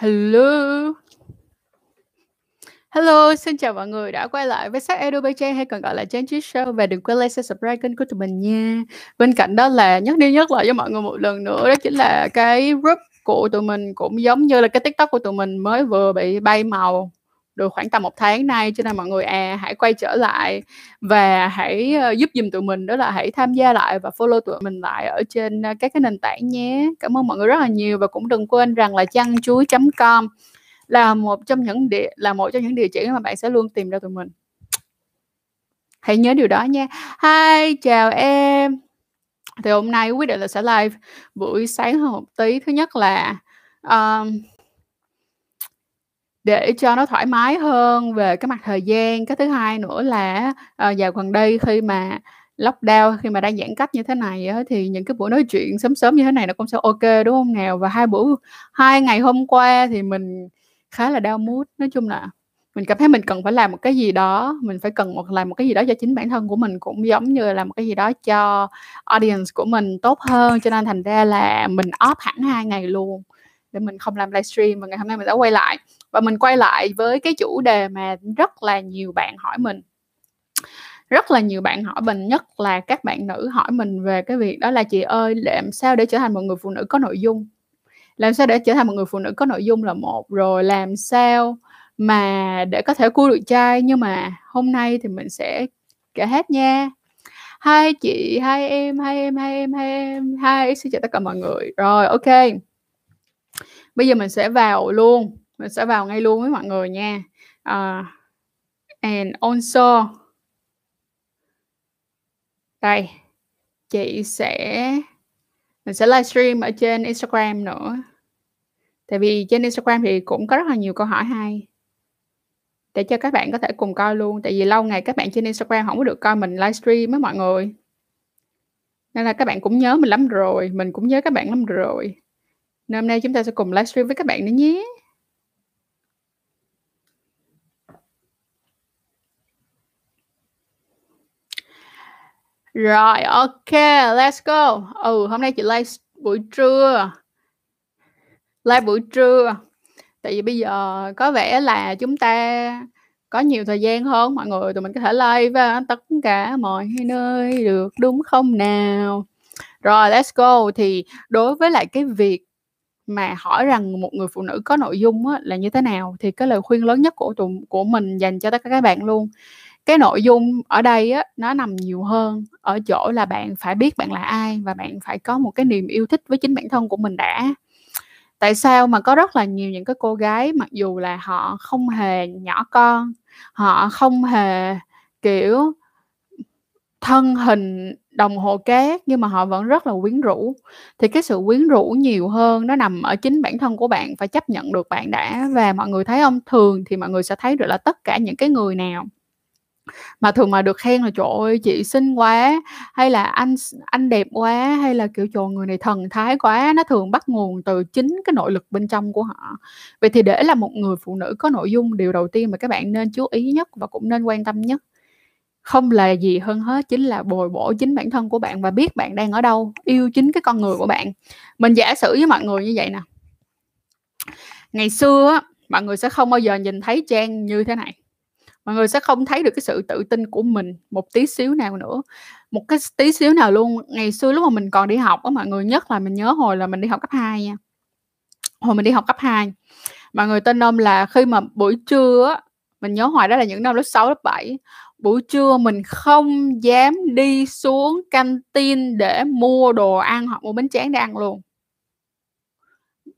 Hello. Hello, xin chào mọi người đã quay lại với sách Edu Bay hay còn gọi là Trang Trí Show và đừng quên like, share, subscribe kênh của tụi mình nha. Bên cạnh đó là nhắc đi nhắc lại với mọi người một lần nữa đó chính là cái group của tụi mình cũng giống như là cái TikTok của tụi mình mới vừa bị bay màu được khoảng tầm một tháng nay cho nên mọi người à hãy quay trở lại và hãy ờ, giúp giùm tụi mình đó là hãy tham gia lại và follow tụi mình lại ở trên ờ, các cái nền tảng nhé. Cảm ơn mọi người rất là nhiều và cũng đừng quên rằng là chăn chuối.com là một trong những địa là một trong những địa chỉ mà bạn sẽ luôn tìm ra tụi mình. Hãy nhớ điều đó nha. Hi chào em. Thì hôm nay quyết định là sẽ live buổi sáng hơn một tí. Thứ nhất là um, để cho nó thoải mái hơn về cái mặt thời gian. Cái thứ hai nữa là uh, dạo gần đây khi mà lockdown khi mà đang giãn cách như thế này á, thì những cái buổi nói chuyện sớm sớm như thế này nó cũng sẽ ok đúng không nào? Và hai buổi hai ngày hôm qua thì mình khá là đau mút nói chung là mình cảm thấy mình cần phải làm một cái gì đó mình phải cần một làm một cái gì đó cho chính bản thân của mình cũng giống như là một cái gì đó cho audience của mình tốt hơn. Cho nên thành ra là mình off hẳn hai ngày luôn để mình không làm livestream và ngày hôm nay mình đã quay lại và mình quay lại với cái chủ đề mà rất là nhiều bạn hỏi mình. Rất là nhiều bạn hỏi mình, nhất là các bạn nữ hỏi mình về cái việc đó là, chị ơi, làm sao để trở thành một người phụ nữ có nội dung? Làm sao để trở thành một người phụ nữ có nội dung là một, rồi làm sao mà để có thể cua được trai? Nhưng mà hôm nay thì mình sẽ kể hết nha. Hai chị, hai em hai em hai em hai em, hai xin chào tất cả mọi người. Rồi, ok. Bây giờ mình sẽ vào luôn mình sẽ vào ngay luôn với mọi người nha. Uh, and also đây chị sẽ mình sẽ livestream ở trên Instagram nữa. Tại vì trên Instagram thì cũng có rất là nhiều câu hỏi hay. Để cho các bạn có thể cùng coi luôn tại vì lâu ngày các bạn trên Instagram không có được coi mình livestream với mọi người. Nên là các bạn cũng nhớ mình lắm rồi mình cũng nhớ các bạn lắm rồi. Nên hôm nay chúng ta sẽ cùng livestream với các bạn nữa nhé. Rồi, ok, let's go. Ừ, hôm nay chị live buổi trưa. Live buổi trưa. Tại vì bây giờ có vẻ là chúng ta có nhiều thời gian hơn mọi người, tụi mình có thể live tất cả mọi nơi được đúng không nào? Rồi, let's go. Thì đối với lại cái việc mà hỏi rằng một người phụ nữ có nội dung á, là như thế nào thì cái lời khuyên lớn nhất của tụi của mình dành cho tất cả các bạn luôn cái nội dung ở đây á, nó nằm nhiều hơn ở chỗ là bạn phải biết bạn là ai và bạn phải có một cái niềm yêu thích với chính bản thân của mình đã. Tại sao mà có rất là nhiều những cái cô gái mặc dù là họ không hề nhỏ con, họ không hề, kiểu, thân hình đồng hồ cát nhưng mà họ vẫn rất là quyến rũ. Thì cái sự quyến rũ nhiều hơn nó nằm ở chính bản thân của bạn, phải chấp nhận được bạn đã. Và mọi người thấy không? Thường thì mọi người sẽ thấy được là tất cả những cái người nào mà thường mà được khen là, trời ơi, chị xinh quá, hay là anh anh đẹp quá, hay là, kiểu, trời, người này thần thái quá. Nó thường bắt nguồn từ chính cái nội lực bên trong của họ. Vậy thì để là một người phụ nữ có nội dung, điều đầu tiên mà các bạn nên chú ý nhất và cũng nên quan tâm nhất, không là gì hơn hết chính là bồi bổ chính bản thân của bạn và biết bạn đang ở đâu, yêu chính cái con người của bạn. Mình giả sử với mọi người như vậy nè. Ngày xưa mọi người sẽ không bao giờ nhìn thấy trang như thế này mọi người sẽ không thấy được cái sự tự tin của mình một tí xíu nào nữa. Một cái tí xíu nào luôn ngày xưa lúc mà mình còn đi học á mọi người nhất là mình nhớ hồi là mình đi học cấp 2 nha. Hồi mình đi học cấp 2 mọi người tên ông là khi mà buổi trưa á mình nhớ hoài đó là những năm lớp 6, lớp 7 buổi trưa mình không dám đi xuống căng tin để mua đồ ăn hoặc mua bánh tráng để ăn luôn.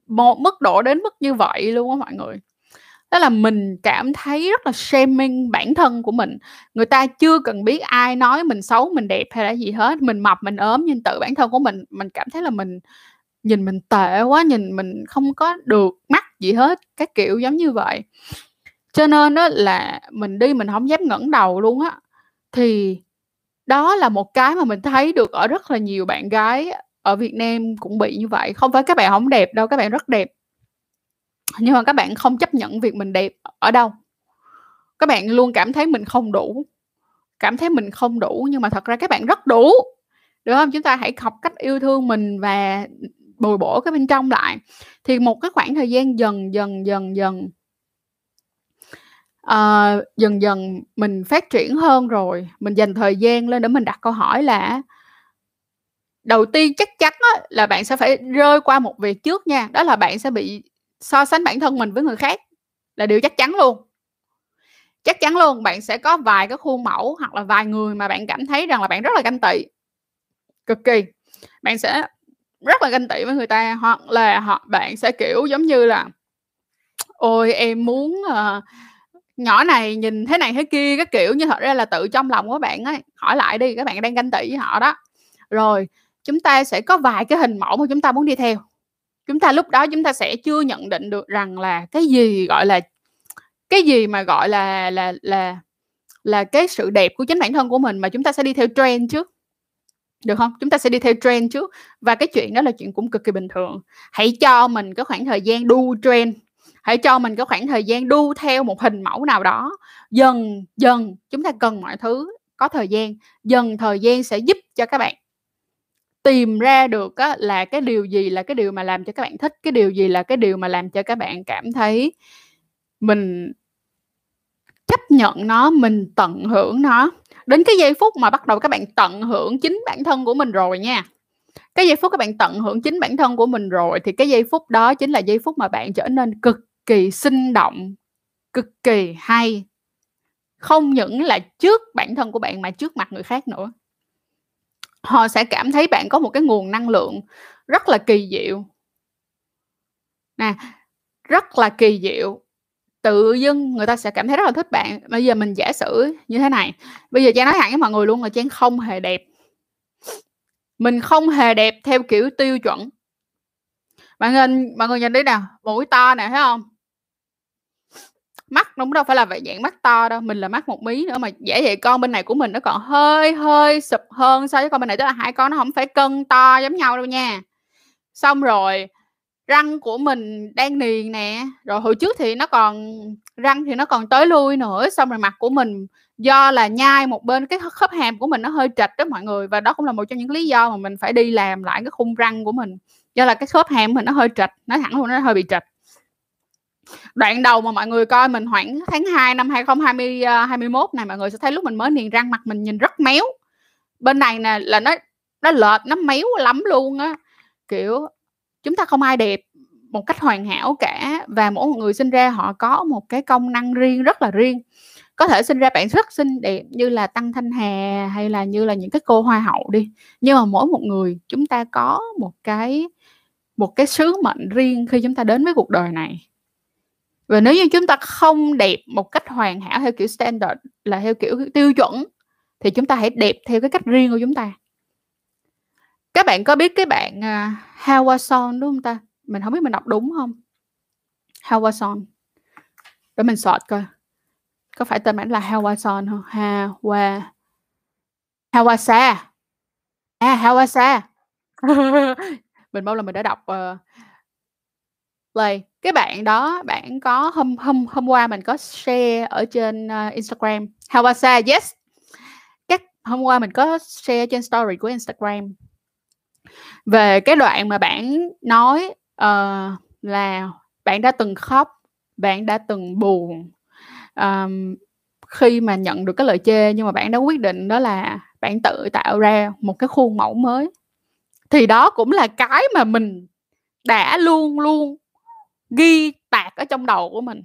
Một mức độ đến mức như vậy luôn á mọi người đó là mình cảm thấy rất là shaming bản thân của mình. Người ta chưa cần biết ai nói mình xấu, mình đẹp hay là gì hết. Mình mập, mình ốm nhưng tự bản thân của mình mình cảm thấy là mình, nhìn mình tệ quá, nhìn mình không có được mắt gì hết, các kiểu giống như vậy. Cho nên đó là mình đi mình không dám ngẩng đầu luôn á. Thì đó là một cái mà mình thấy được ở rất là nhiều bạn gái ở Việt Nam cũng bị như vậy. Không phải các bạn không đẹp đâu, các bạn rất đẹp nhưng mà các bạn không chấp nhận việc mình đẹp ở đâu. Các bạn luôn cảm thấy mình không đủ cảm thấy mình không đủ nhưng mà thật ra các bạn rất đủ. Được không? Chúng ta hãy học cách yêu thương mình và bồi bổ cái bên trong lại. Thì một cái khoảng thời gian dần dần dần dần uh, dần dần mình phát triển hơn rồi. Mình dành thời gian lên để mình đặt câu hỏi là đầu tiên chắc chắn á, là bạn sẽ phải rơi qua một việc trước nha. Đó là bạn sẽ bị so sánh bản thân mình với người khác là điều chắc chắn luôn. Chắc chắn luôn bạn sẽ có vài cái khuôn mẫu hoặc là vài người mà bạn cảm thấy rằng là bạn rất là ganh tị. Cực kỳ. Bạn sẽ rất là ganh tị với người ta hoặc là họ bạn sẽ kiểu giống như là ôi em muốn uh, nhỏ này nhìn thế này thế kia cái kiểu như thật ra là tự trong lòng của bạn ấy hỏi lại đi các bạn đang ganh tị với họ đó. Rồi chúng ta sẽ có vài cái hình mẫu mà chúng ta muốn đi theo chúng ta lúc đó chúng ta sẽ chưa nhận định được rằng là cái gì, gọi là, cái gì mà, gọi là là là là cái sự đẹp của chính bản thân của mình mà chúng ta sẽ đi theo trend trước. Được không? Chúng ta sẽ đi theo trend trước. Và cái chuyện đó là chuyện cũng cực kỳ bình thường. Hãy cho mình có khoảng thời gian đu trend. Hãy cho mình có khoảng thời gian đu theo một hình mẫu nào đó. Dần dần, chúng ta cần mọi thứ có thời gian. Dần thời gian sẽ giúp cho các bạn tìm ra được á, là cái điều gì là cái điều mà làm cho các bạn thích cái điều gì là cái điều mà làm cho các bạn cảm thấy mình chấp nhận nó mình tận hưởng nó. Đến cái giây phút mà bắt đầu các bạn tận hưởng chính bản thân của mình rồi nha. Cái giây phút các bạn tận hưởng chính bản thân của mình rồi thì cái giây phút đó chính là giây phút mà bạn trở nên cực kỳ sinh động cực kỳ hay. Không những là trước bản thân của bạn mà trước mặt người khác nữa họ sẽ cảm thấy bạn có một cái nguồn năng lượng rất là kỳ diệu. Nè, rất là kỳ diệu. Tự dưng người ta sẽ cảm thấy rất là thích bạn. Bây giờ mình giả sử như thế này. Bây giờ trang nói thẳng với mọi người luôn là trang không hề đẹp. Mình không hề đẹp theo kiểu tiêu chuẩn. Mọi người mọi người nhìn đi nào mũi to nè, thấy không? Mắt đúng đâu phải là vậy, dạng mắt to đâu, mình là mắt một mí nữa mà dễ vậy con bên này của mình nó còn hơi hơi sụp hơn so với con bên này, tức là hai con nó không phải cân to giống nhau đâu nha. Xong rồi, răng của mình đang niền nè, rồi hồi trước thì nó còn, răng thì nó còn tới lui nữa, xong rồi mặt của mình do là nhai một bên, cái khớp hàm của mình nó hơi trịch đó mọi người, và đó cũng là một trong những lý do mà mình phải đi làm lại cái khung răng của mình, do là cái khớp hàm mình nó hơi trịch nói thẳng luôn nó hơi bị trịch đoạn đầu mà mọi người coi mình khoảng tháng 2 năm 2020 21 à, này, mọi người sẽ thấy lúc mình mới niềng răng mặt mình nhìn rất méo. Bên này nè là nó nó lệch, nó méo lắm luôn á. Kiểu, chúng ta không ai đẹp một cách hoàn hảo cả, và mỗi một người sinh ra họ có một cái công năng riêng, rất là riêng. Có thể sinh ra bạn rất xinh đẹp như là tăng thanh hà hay là như là những cái cô hoa hậu đi, nhưng mà mỗi một người chúng ta có một cái một cái sứ mệnh riêng khi chúng ta đến với cuộc đời này và nếu như chúng ta không đẹp một cách hoàn hảo theo kiểu standard là theo kiểu tiêu chuẩn thì chúng ta hãy đẹp theo cái cách riêng của chúng ta. Các bạn có biết cái bạn à, uh, Hawason đúng không ta? Mình không biết mình đọc đúng không? Hawason để mình sort coi. Có phải tên bạn là Hawason không? Hawa Hawasa à Hawasa mình mong là mình đã đọc uh, lời cái bạn đó bạn có hôm hôm hôm qua mình có share ở trên uh, Instagram. Hawasa yes. Các hôm qua mình có share trên story của Instagram. Về cái đoạn mà bạn nói uh, là bạn đã từng khóc bạn đã từng buồn. Um, khi mà nhận được cái lời chê nhưng mà bạn đã quyết định đó là bạn tự tạo ra một cái khuôn mẫu mới. Thì đó cũng là cái mà mình đã luôn luôn ghi tạc ở trong đầu của mình.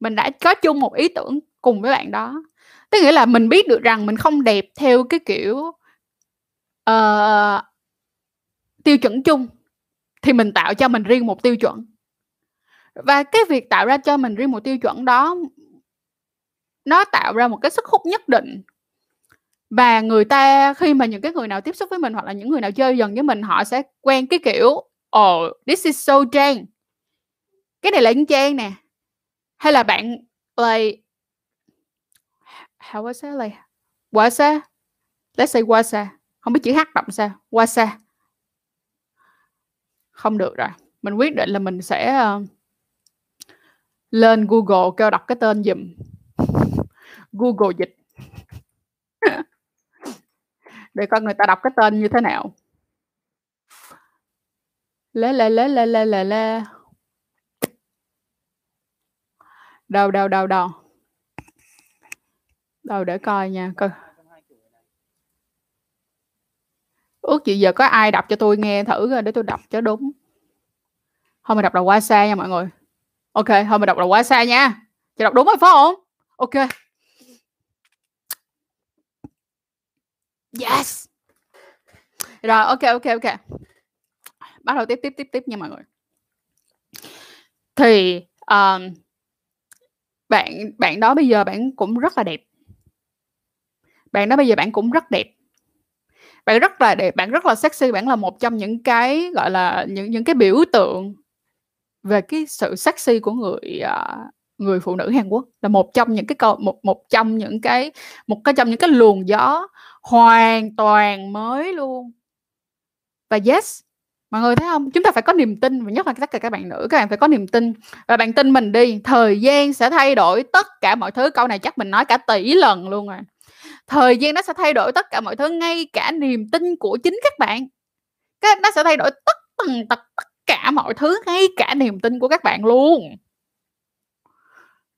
Mình đã có chung một ý tưởng cùng với bạn đó. Tức nghĩa là mình biết được rằng mình không đẹp theo cái kiểu uh, tiêu chuẩn chung thì mình tạo cho mình riêng một tiêu chuẩn. Và cái việc tạo ra cho mình riêng một tiêu chuẩn đó nó tạo ra một cái sức hút nhất định. Và người ta khi mà những cái người nào tiếp xúc với mình hoặc là những người nào chơi dần với mình họ sẽ quen cái kiểu oh this is so Trang cái này là anh Trang nè. Hay là bạn like how was it like? Wasa? Let's say wasa. Không biết chữ h đọc sao. Wasa. Không được rồi. Mình quyết định là mình sẽ uh, lên Google kêu đọc cái tên dùm Google dịch. Để coi người ta đọc cái tên như thế nào. Lê, lê, lê, lê, lê, lê, lê. Đâu, đâu, đâu, đâu? Đâu để coi nha, coi. Ước chị giờ có ai đọc cho tôi nghe thử rồi để tôi đọc cho đúng. Thôi mình đọc đầu quá xa nha mọi người. Ok, thôi mình đọc đầu quá xa nha. Chị đọc đúng rồi phải không? Ok. Yes. Rồi, ok, ok, ok. Bắt đầu tiếp, tiếp, tiếp, tiếp nha mọi người. Thì um, bạn bạn đó bây giờ bạn cũng rất là đẹp. Bạn đó bây giờ bạn cũng rất đẹp. Bạn rất là đẹp bạn rất là sexy bạn là một trong những cái gọi là những những cái biểu tượng về cái sự sexy của người uh, người phụ nữ Hàn Quốc. Là một trong những cái câu một một trong những cái một cái trong những cái luồng gió hoàn toàn mới luôn. Và yes mọi người thấy không chúng ta phải có niềm tin và nhất là tất cả các bạn nữ các bạn phải có niềm tin và bạn tin mình đi thời gian sẽ thay đổi tất cả mọi thứ câu này chắc mình nói cả tỷ lần luôn rồi thời gian nó sẽ thay đổi tất cả mọi thứ ngay cả niềm tin của chính các bạn cái nó sẽ thay đổi tất tần tật tất cả mọi thứ ngay cả niềm tin của các bạn luôn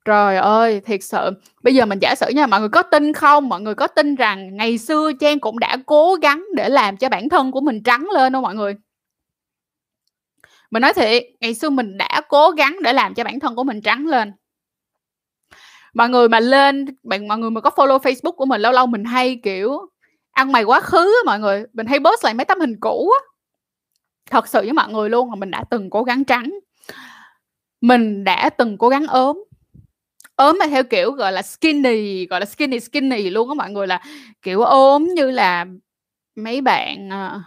Trời ơi, thiệt sự. Bây giờ mình giả sử nha, mọi người có tin không? Mọi người có tin rằng ngày xưa Trang cũng đã cố gắng để làm cho bản thân của mình trắng lên không mọi người? Mình nói thiệt, ngày xưa mình đã cố gắng để làm cho bản thân của mình trắng lên. Mọi người mà lên bạn mọi người mà có follow Facebook của mình lâu lâu mình hay kiểu ăn mày quá khứ á mọi người. Mình hay post lại mấy tấm hình cũ á. Thật sự với mọi người luôn là mình đã từng cố gắng trắng. Mình đã từng cố gắng ốm. Ốm mà theo kiểu gọi là skinny gọi là skinny skinny luôn á mọi người là kiểu ốm như là mấy bạn ờ,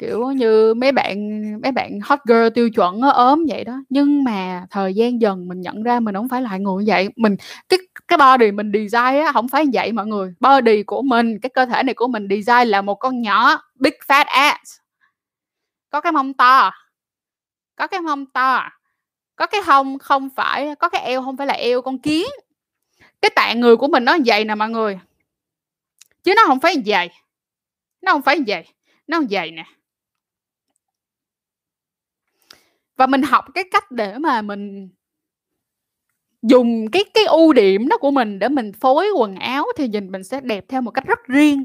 kiểu như mấy bạn mấy bạn hot girl tiêu chuẩn ốm vậy đó. Nhưng mà thời gian dần mình nhận ra mình không phải là người như vậy. Mình, cái cái body mình design á không phải vậy mọi người. Body của mình, cái cơ thể này của mình design là một con nhỏ big fat ass. Có cái mông to, có cái mông to, có cái hông không phải, có cái eo không phải là eo con kiến. Cái tạng người của mình nó vậy nè mọi người. Chứ nó không phải vậy. Nó không phải vậy. Nó vậy nè. Và mình học cái cách để mà mình dùng cái cái ưu điểm đó của mình để mình phối quần áo thì nhìn mình sẽ đẹp theo một cách rất riêng.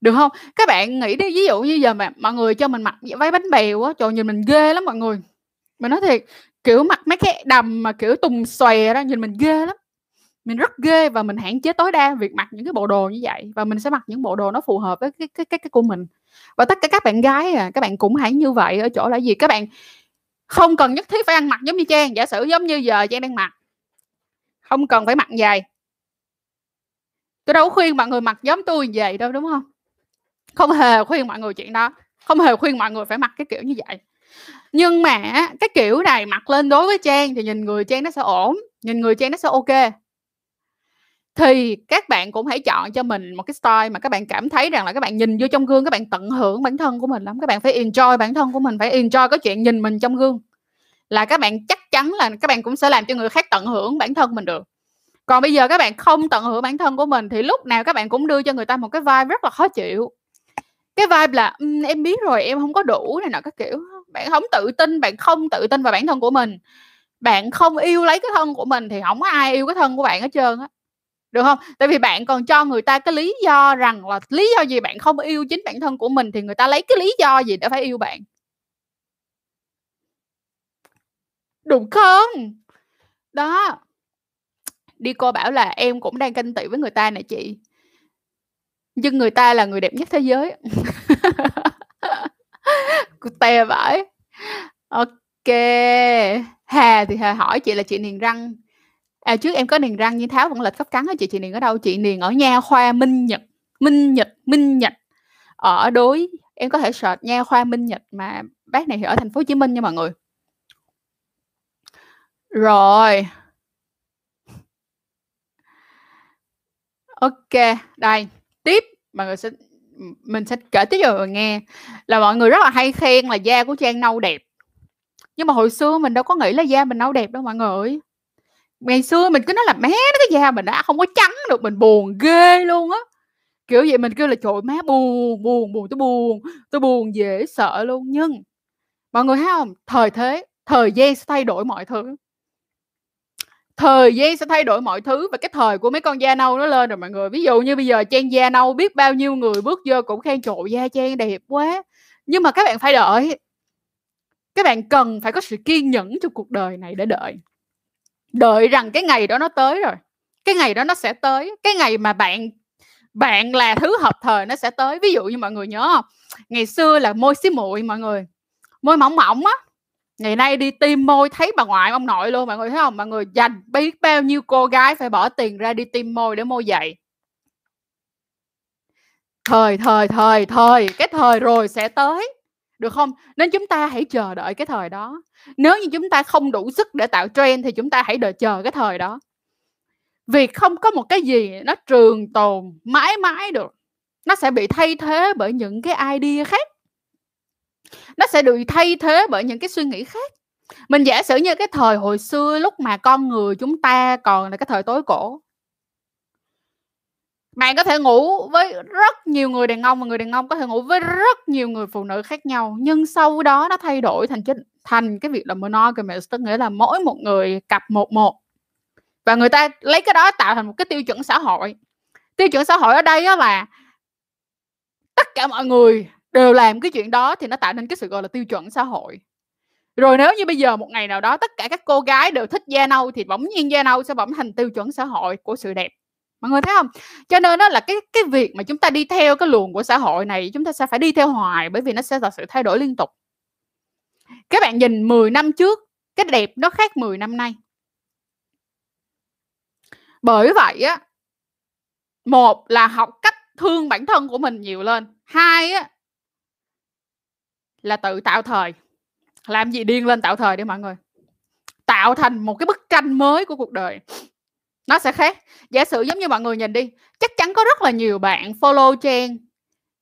Được không? Các bạn nghĩ đi, ví dụ như giờ mà mọi người cho mình mặc váy bánh bèo á, trời, nhìn mình ghê lắm mọi người. Mình nói thiệt, kiểu mặc mấy cái đầm mà kiểu tùng xòe đó nhìn mình ghê lắm mình rất ghê và mình hạn chế tối đa việc mặc những cái bộ đồ như vậy và mình sẽ mặc những bộ đồ nó phù hợp với cái cái cái, cái của mình. Và tất cả các bạn gái à các bạn cũng hãy như vậy ở chỗ là gì? Các bạn không cần nhất thiết phải ăn mặc giống như trang. Giả sử giống như giờ trang đang mặc không cần phải mặc dài tôi đâu có khuyên mọi người mặc giống tôi vậy đâu đúng không? Không hề khuyên mọi người chuyện đó. Không hề khuyên mọi người phải mặc cái kiểu như vậy. Nhưng mà cái kiểu này mặc lên đối với trang thì nhìn người trang nó sẽ ổn nhìn người trang nó sẽ ok thì các bạn cũng hãy chọn cho mình một cái style mà các bạn cảm thấy rằng là các bạn nhìn vô trong gương các bạn tận hưởng bản thân của mình lắm. Các bạn phải enjoy bản thân của mình phải enjoy cái chuyện nhìn mình trong gương. Là các bạn chắc chắn là các bạn cũng sẽ làm cho người khác tận hưởng bản thân mình được. Còn bây giờ các bạn không tận hưởng bản thân của mình thì lúc nào các bạn cũng đưa cho người ta một cái vibe rất là khó chịu. Cái vibe là um, em biết rồi em không có đủ này nọ các kiểu. Bạn không tự tin bạn không tự tin vào bản thân của mình. Bạn không yêu lấy cái thân của mình thì không có ai yêu cái thân của bạn hết trơn á được không? Tại vì bạn còn cho người ta cái lý do rằng là lý do gì bạn không yêu chính bản thân của mình thì người ta lấy cái lý do gì để phải yêu bạn. Đúng không? Đó. Đi cô bảo là em cũng đang canh tị với người ta nè chị. Nhưng người ta là người đẹp nhất thế giới. Tè vãi. Ok. Hà thì hà hỏi chị là chị niềng răng À, trước em có niềng răng nhưng tháo vẫn lệch khắp cắn á chị, chị niềng ở đâu? Chị niềng ở nha khoa Minh Nhật, Minh Nhật, Minh Nhật. Ở đối em có thể search nha khoa Minh Nhật mà bác này thì ở thành phố Hồ Chí Minh nha mọi người. Rồi. Ok, đây. Tiếp mọi người sẽ mình sẽ kể tiếp cho mọi người nghe là mọi người rất là hay khen là da của Trang nâu đẹp. Nhưng mà hồi xưa mình đâu có nghĩ là da mình nâu đẹp đâu mọi người ngày xưa mình cứ nói là má, nó cái da mình đã, không có trắng được, mình buồn ghê luôn á. Kiểu vậy mình kêu là trời má buồn buồn buồn, tôi buồn tôi buồn dễ sợ luôn. Nhưng mọi người thấy không? Thời thế, thời gian sẽ thay đổi mọi thứ. Thời gian sẽ thay đổi mọi thứ và cái thời của mấy con da nâu nó lên rồi mọi người. Ví dụ như bây giờ trang da nâu biết bao nhiêu người bước vô cũng khen trộn da trang đẹp quá. Nhưng mà các bạn phải đợi các bạn cần phải có sự kiên nhẫn trong cuộc đời này để đợi đợi rằng cái ngày đó nó tới rồi, cái ngày đó nó sẽ tới, cái ngày mà bạn bạn là thứ hợp thời nó sẽ tới. Ví dụ như mọi người nhớ không? Ngày xưa là môi xí muội mọi người, môi mỏng mỏng á. Ngày nay đi tiêm môi thấy bà ngoại ông nội luôn, mọi người thấy không? Mọi người dành biết bao nhiêu cô gái phải bỏ tiền ra đi tiêm môi để môi dày thời thời thời thời, cái thời rồi sẽ tới được không? Nên chúng ta hãy chờ đợi cái thời đó. Nếu như chúng ta không đủ sức để tạo trend thì chúng ta hãy đợi chờ cái thời đó. Vì không có một cái gì nó trường tồn mãi mãi được. Nó sẽ bị thay thế bởi những cái idea khác. Nó sẽ bị thay thế bởi những cái suy nghĩ khác. Mình giả sử như cái thời hồi xưa lúc mà con người chúng ta còn là cái thời tối cổ bạn có thể ngủ với rất nhiều người đàn ông và người đàn ông có thể ngủ với rất nhiều người phụ nữ khác nhau. Nhưng sau đó nó thay đổi thành cái thành cái việc là monogamous, tức nghĩa là mỗi một người cặp một một. Và người ta lấy cái đó tạo thành một cái tiêu chuẩn xã hội. Tiêu chuẩn xã hội ở đây là tất cả mọi người đều làm cái chuyện đó thì nó tạo nên cái sự gọi là tiêu chuẩn xã hội. Rồi nếu như bây giờ một ngày nào đó tất cả các cô gái đều thích da nâu thì bỗng nhiên da nâu sẽ bỗng thành tiêu chuẩn xã hội của sự đẹp mọi người thấy không? Cho nên đó là cái cái việc mà chúng ta đi theo cái luồng của xã hội này, chúng ta sẽ phải đi theo hoài bởi vì nó sẽ là sự thay đổi liên tục. Các bạn nhìn 10 năm trước, cái đẹp nó khác 10 năm nay. Bởi vậy á, một là học cách thương bản thân của mình nhiều lên, hai á là tự tạo thời. Làm gì điên lên tạo thời đi mọi người? Tạo thành một cái bức tranh mới của cuộc đời nó sẽ khác. Giả sử giống như mọi người nhìn đi, chắc chắn có rất là nhiều bạn follow trang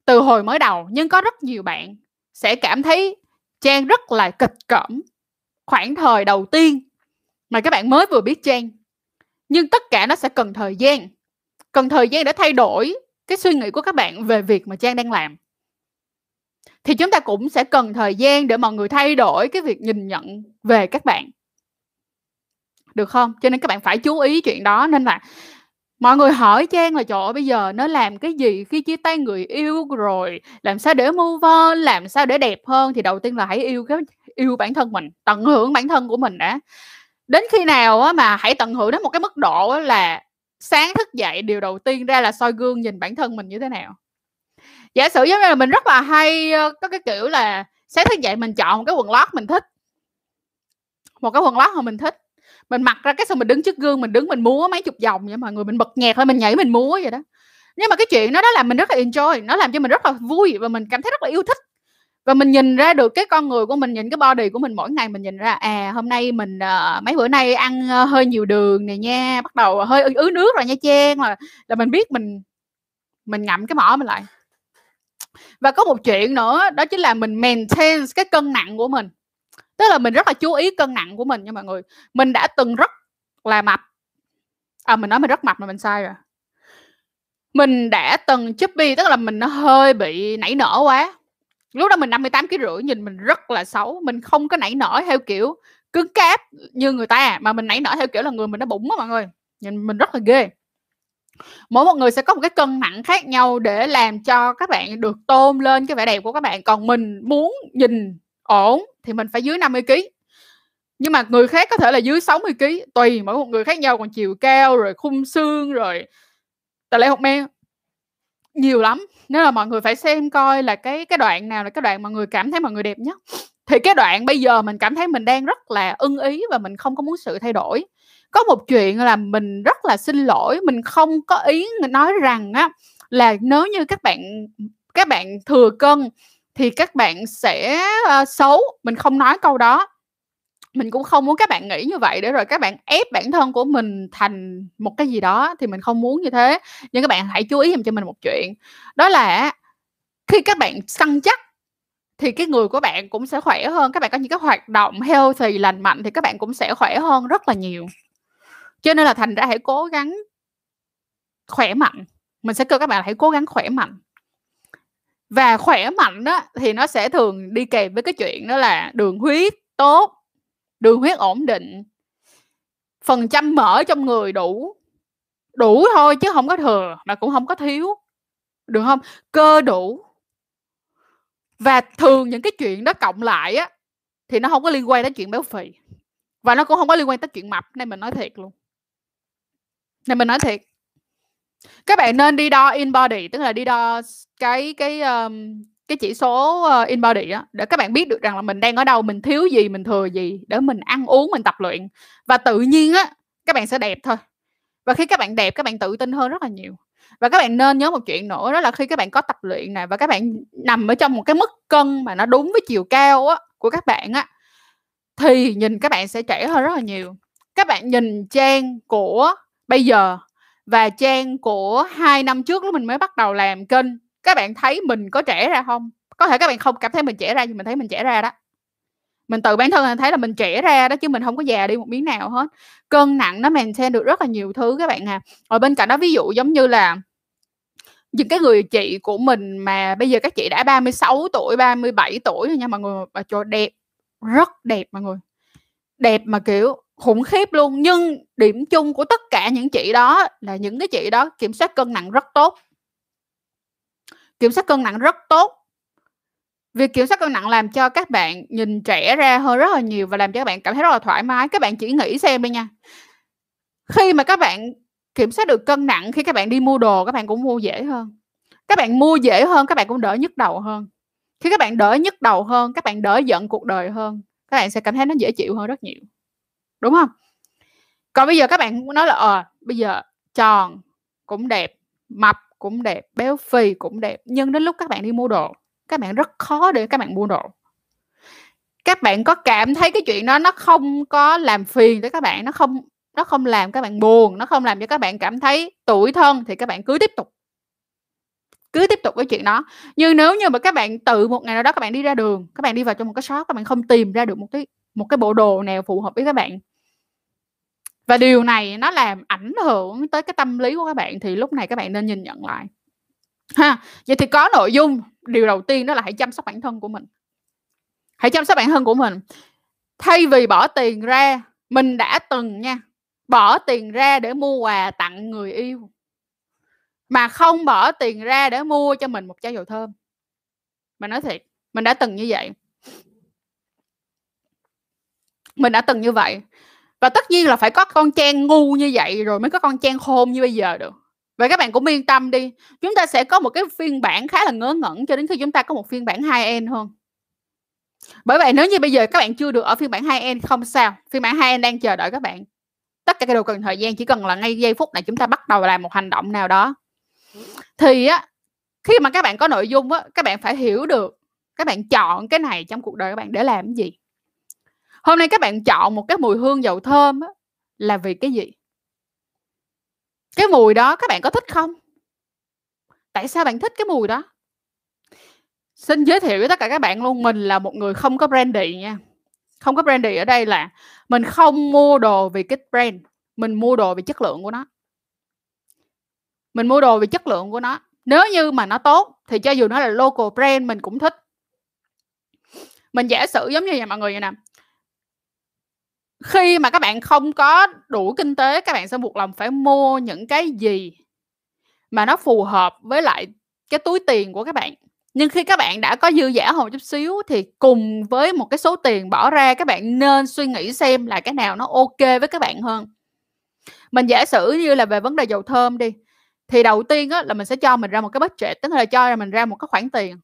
từ hồi mới đầu, nhưng có rất nhiều bạn sẽ cảm thấy trang rất là kịch cỡm khoảng thời đầu tiên mà các bạn mới vừa biết trang. Nhưng tất cả nó sẽ cần thời gian, cần thời gian để thay đổi cái suy nghĩ của các bạn về việc mà trang đang làm. Thì chúng ta cũng sẽ cần thời gian để mọi người thay đổi cái việc nhìn nhận về các bạn được không? Cho nên các bạn phải chú ý chuyện đó. Nên là mọi người hỏi trang là, trời ơi, bây giờ nó làm cái gì khi chia tay người yêu rồi? Làm sao để move on? Làm sao để đẹp hơn? Thì đầu tiên là hãy yêu cái, yêu bản thân mình, tận hưởng bản thân của mình đã. Đến khi nào á mà hãy tận hưởng đến một cái mức độ là sáng thức dậy, điều đầu tiên ra là soi gương nhìn bản thân mình như thế nào. Giả sử giống như là mình rất là hay có cái kiểu là sáng thức dậy mình chọn một cái quần lót mình thích. Một cái quần lót mà mình thích mình mặc ra cái xong mình đứng trước gương mình đứng mình múa mấy chục vòng vậy mọi người mình bật nhạc lên mình nhảy mình múa vậy đó. Nhưng mà cái chuyện đó đó làm mình rất là enjoy nó làm cho mình rất là vui và mình cảm thấy rất là yêu thích. Và mình nhìn ra được cái con người của mình nhìn cái body của mình mỗi ngày mình nhìn ra à hôm nay mình uh, mấy bữa nay ăn uh, hơi nhiều đường này nha bắt đầu hơi ứ nước rồi nha trang là là mình biết mình mình ngậm cái mỏ mình lại. Và có một chuyện nữa đó chính là mình maintain cái cân nặng của mình tức là mình rất là chú ý cân nặng của mình nha mọi người. Mình đã từng rất là mập. À mình nói mình rất mập mà mình sai rồi. Mình đã từng chubby, tức là mình nó hơi bị nảy nở quá. Lúc đó mình 58 kg rưỡi, nhìn mình rất là xấu. Mình không có nảy nở theo kiểu cứng cáp như người ta, mà mình nảy nở theo kiểu là người mình nó bụng á mọi người. Nhìn mình rất là ghê. Mỗi một người sẽ có một cái cân nặng khác nhau để làm cho các bạn được tôn lên cái vẻ đẹp của các bạn. Còn mình muốn nhìn ổn thì mình phải dưới 50 kg nhưng mà người khác có thể là dưới 60 kg tùy, mỗi một người khác nhau, còn chiều cao, rồi khung xương, rồi tà lệ học men nhiều lắm, nên là mọi người phải xem coi là cái cái đoạn nào là cái đoạn mà người cảm thấy mọi người đẹp nhất. Thì cái đoạn bây giờ mình cảm thấy mình đang rất là ưng ý và mình không có muốn sự thay đổi. Có một chuyện là mình rất là xin lỗi, mình không có ý nói rằng á là nếu như các bạn các bạn thừa cân thì các bạn sẽ uh, xấu. Mình không nói câu đó. Mình cũng không muốn các bạn nghĩ như vậy để rồi các bạn ép bản thân của mình thành một cái gì đó thì mình không muốn như thế. Nhưng các bạn hãy chú ý cho mình một chuyện. Đó là khi các bạn săn chắc thì cái người của bạn cũng sẽ khỏe hơn. Các bạn có những cái hoạt động healthy lành mạnh thì các bạn cũng sẽ khỏe hơn rất là nhiều. Cho nên là thành ra hãy cố gắng khỏe mạnh. Mình sẽ kêu các bạn hãy cố gắng khỏe mạnh và khỏe mạnh đó, thì nó sẽ thường đi kèm với cái chuyện đó là đường huyết tốt, đường huyết ổn định, phần trăm mỡ trong người đủ đủ thôi chứ không có thừa mà cũng không có thiếu, được không? Cơ đủ. Và thường những cái chuyện đó cộng lại á, thì nó không có liên quan đến chuyện béo phì. Và nó cũng không có liên quan tới chuyện mập, nên mình nói thiệt luôn. Nên mình nói thiệt các bạn nên đi đo in body tức là đi đo cái cái um, cái chỉ số uh, in body á để các bạn biết được rằng là mình đang ở đâu mình thiếu gì mình thừa gì để mình ăn uống mình tập luyện. Và tự nhiên á các bạn sẽ đẹp thôi. Và khi các bạn đẹp các bạn tự tin hơn rất là nhiều. Và các bạn nên nhớ một chuyện nữa đó là khi các bạn có tập luyện này và các bạn nằm ở trong một cái mức cân mà nó đúng với chiều cao á của các bạn á thì nhìn các bạn sẽ trẻ hơn rất là nhiều. Các bạn nhìn trang của bây giờ và trang của hai năm trước lúc mình mới bắt đầu làm kênh, các bạn thấy mình có trẻ ra không? Có thể các bạn không cảm thấy mình trẻ ra, nhưng mình thấy mình trẻ ra đó. Mình tự bản thân mình thấy là mình trẻ ra đó, chứ mình không có già đi một miếng nào hết. Cân nặng nó maintain được rất là nhiều thứ các bạn à. Ở bên cạnh đó, ví dụ giống như là những cái người chị của mình mà bây giờ các chị đã 36 tuổi 37 tuổi rồi nha mọi người. Mà trời, đẹp, rất đẹp mọi người. Đẹp mà kiểu khủng khiếp luôn. Nhưng điểm chung của tất cả những chị đó là những cái chị đó kiểm soát cân nặng rất tốt. Kiểm soát cân nặng rất tốt. Việc kiểm soát cân nặng làm cho các bạn nhìn trẻ ra hơn rất là nhiều và làm cho các bạn cảm thấy rất là thoải mái. Các bạn chỉ nghĩ xem đi nha. Khi mà các bạn kiểm soát được cân nặng, khi các bạn đi mua đồ, các bạn cũng mua dễ hơn. Các bạn mua dễ hơn, các bạn cũng đỡ nhức đầu hơn. Khi các bạn đỡ nhức đầu hơn, các bạn đỡ giận cuộc đời hơn, các bạn sẽ cảm thấy nó dễ chịu hơn rất nhiều đúng không còn bây giờ các bạn nói là ờ bây giờ tròn cũng đẹp mập cũng đẹp béo phì cũng đẹp nhưng đến lúc các bạn đi mua đồ các bạn rất khó để các bạn mua đồ các bạn có cảm thấy cái chuyện đó nó không có làm phiền tới các bạn nó không nó không làm các bạn buồn nó không làm cho các bạn cảm thấy tủi thân thì các bạn cứ tiếp tục cứ tiếp tục với chuyện đó nhưng nếu như mà các bạn tự một ngày nào đó các bạn đi ra đường các bạn đi vào trong một cái shop các bạn không tìm ra được một cái một cái bộ đồ nào phù hợp với các bạn và điều này nó làm ảnh hưởng tới cái tâm lý của các bạn, thì lúc này các bạn nên nhìn nhận lại. Ha, vậy thì có nội dung, điều đầu tiên đó là hãy chăm sóc bản thân của mình. Hãy chăm sóc bản thân của mình. Thay vì bỏ tiền ra, mình đã từng nha, bỏ tiền ra để mua quà tặng người yêu, mà không bỏ tiền ra để mua cho mình một chai dầu thơm. Mình nói thiệt, mình đã từng như vậy. Mình đã từng như vậy và tất nhiên là phải có con trang ngu như vậy rồi mới có con trang khôn như bây giờ được. Vậy các bạn cũng yên tâm đi, chúng ta sẽ có một cái phiên bản khá là ngớ ngẩn cho đến khi chúng ta có một phiên bản 2N hơn. Bởi vậy nếu như bây giờ các bạn chưa được ở phiên bản 2N không sao, phiên bản 2N đang chờ đợi các bạn. Tất cả cái đồ cần thời gian, chỉ cần là ngay giây phút này chúng ta bắt đầu làm một hành động nào đó. Thì á, khi mà các bạn có nội dung á, các bạn phải hiểu được, các bạn chọn cái này trong cuộc đời các bạn để làm cái gì hôm nay các bạn chọn một cái mùi hương dầu thơm á, là vì cái gì? Cái mùi đó các bạn có thích không? Tại sao bạn thích cái mùi đó? Xin giới thiệu với tất cả các bạn luôn mình là một người không có brandy nha. Không có brandy ở đây là mình không mua đồ vì cái brand mình mua đồ vì chất lượng của nó. Mình mua đồ vì chất lượng của nó. Nếu như mà nó tốt thì cho dù nó là local brand mình cũng thích. Mình giả sử giống như vậy mọi người vậy nè khi mà các bạn không có đủ kinh tế các bạn sẽ buộc lòng phải mua những cái gì mà nó phù hợp với lại cái túi tiền của các bạn. Nhưng khi các bạn đã có dư giả hơn chút xíu thì cùng với một cái số tiền bỏ ra các bạn nên suy nghĩ xem là cái nào nó ok với các bạn hơn. Mình giả sử như là về vấn đề dầu thơm đi thì đầu tiên á, là mình sẽ cho mình ra một cái budget tức là cho mình ra một cái khoản tiền.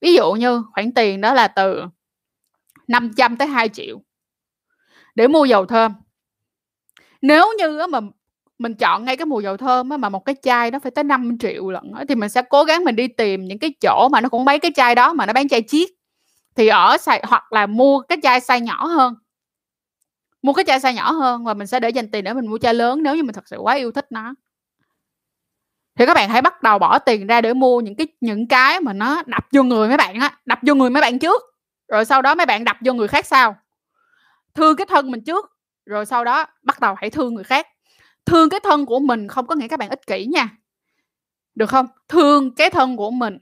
Ví dụ như khoản tiền đó là từ 500 tới 2 triệu để mua dầu thơm. Nếu như mà mình chọn ngay cái mùi dầu thơm mà một cái chai nó phải tới 5 triệu lận thì mình sẽ cố gắng mình đi tìm những cái chỗ mà nó cũng mấy cái chai đó mà nó bán chai chiếc thì ở xài hoặc là mua cái chai size nhỏ hơn. Mua cái chai size nhỏ hơn và mình sẽ để dành tiền để mình mua chai lớn nếu như mình thật sự quá yêu thích nó. Thì các bạn hãy bắt đầu bỏ tiền ra để mua những cái những cái mà nó đập vô người mấy bạn á, đập vô người mấy bạn trước, rồi sau đó mấy bạn đập vô người khác sau thương cái thân mình trước rồi sau đó bắt đầu hãy thương người khác thương cái thân của mình không có nghĩa các bạn ích kỷ nha Được không? Thương cái thân của mình,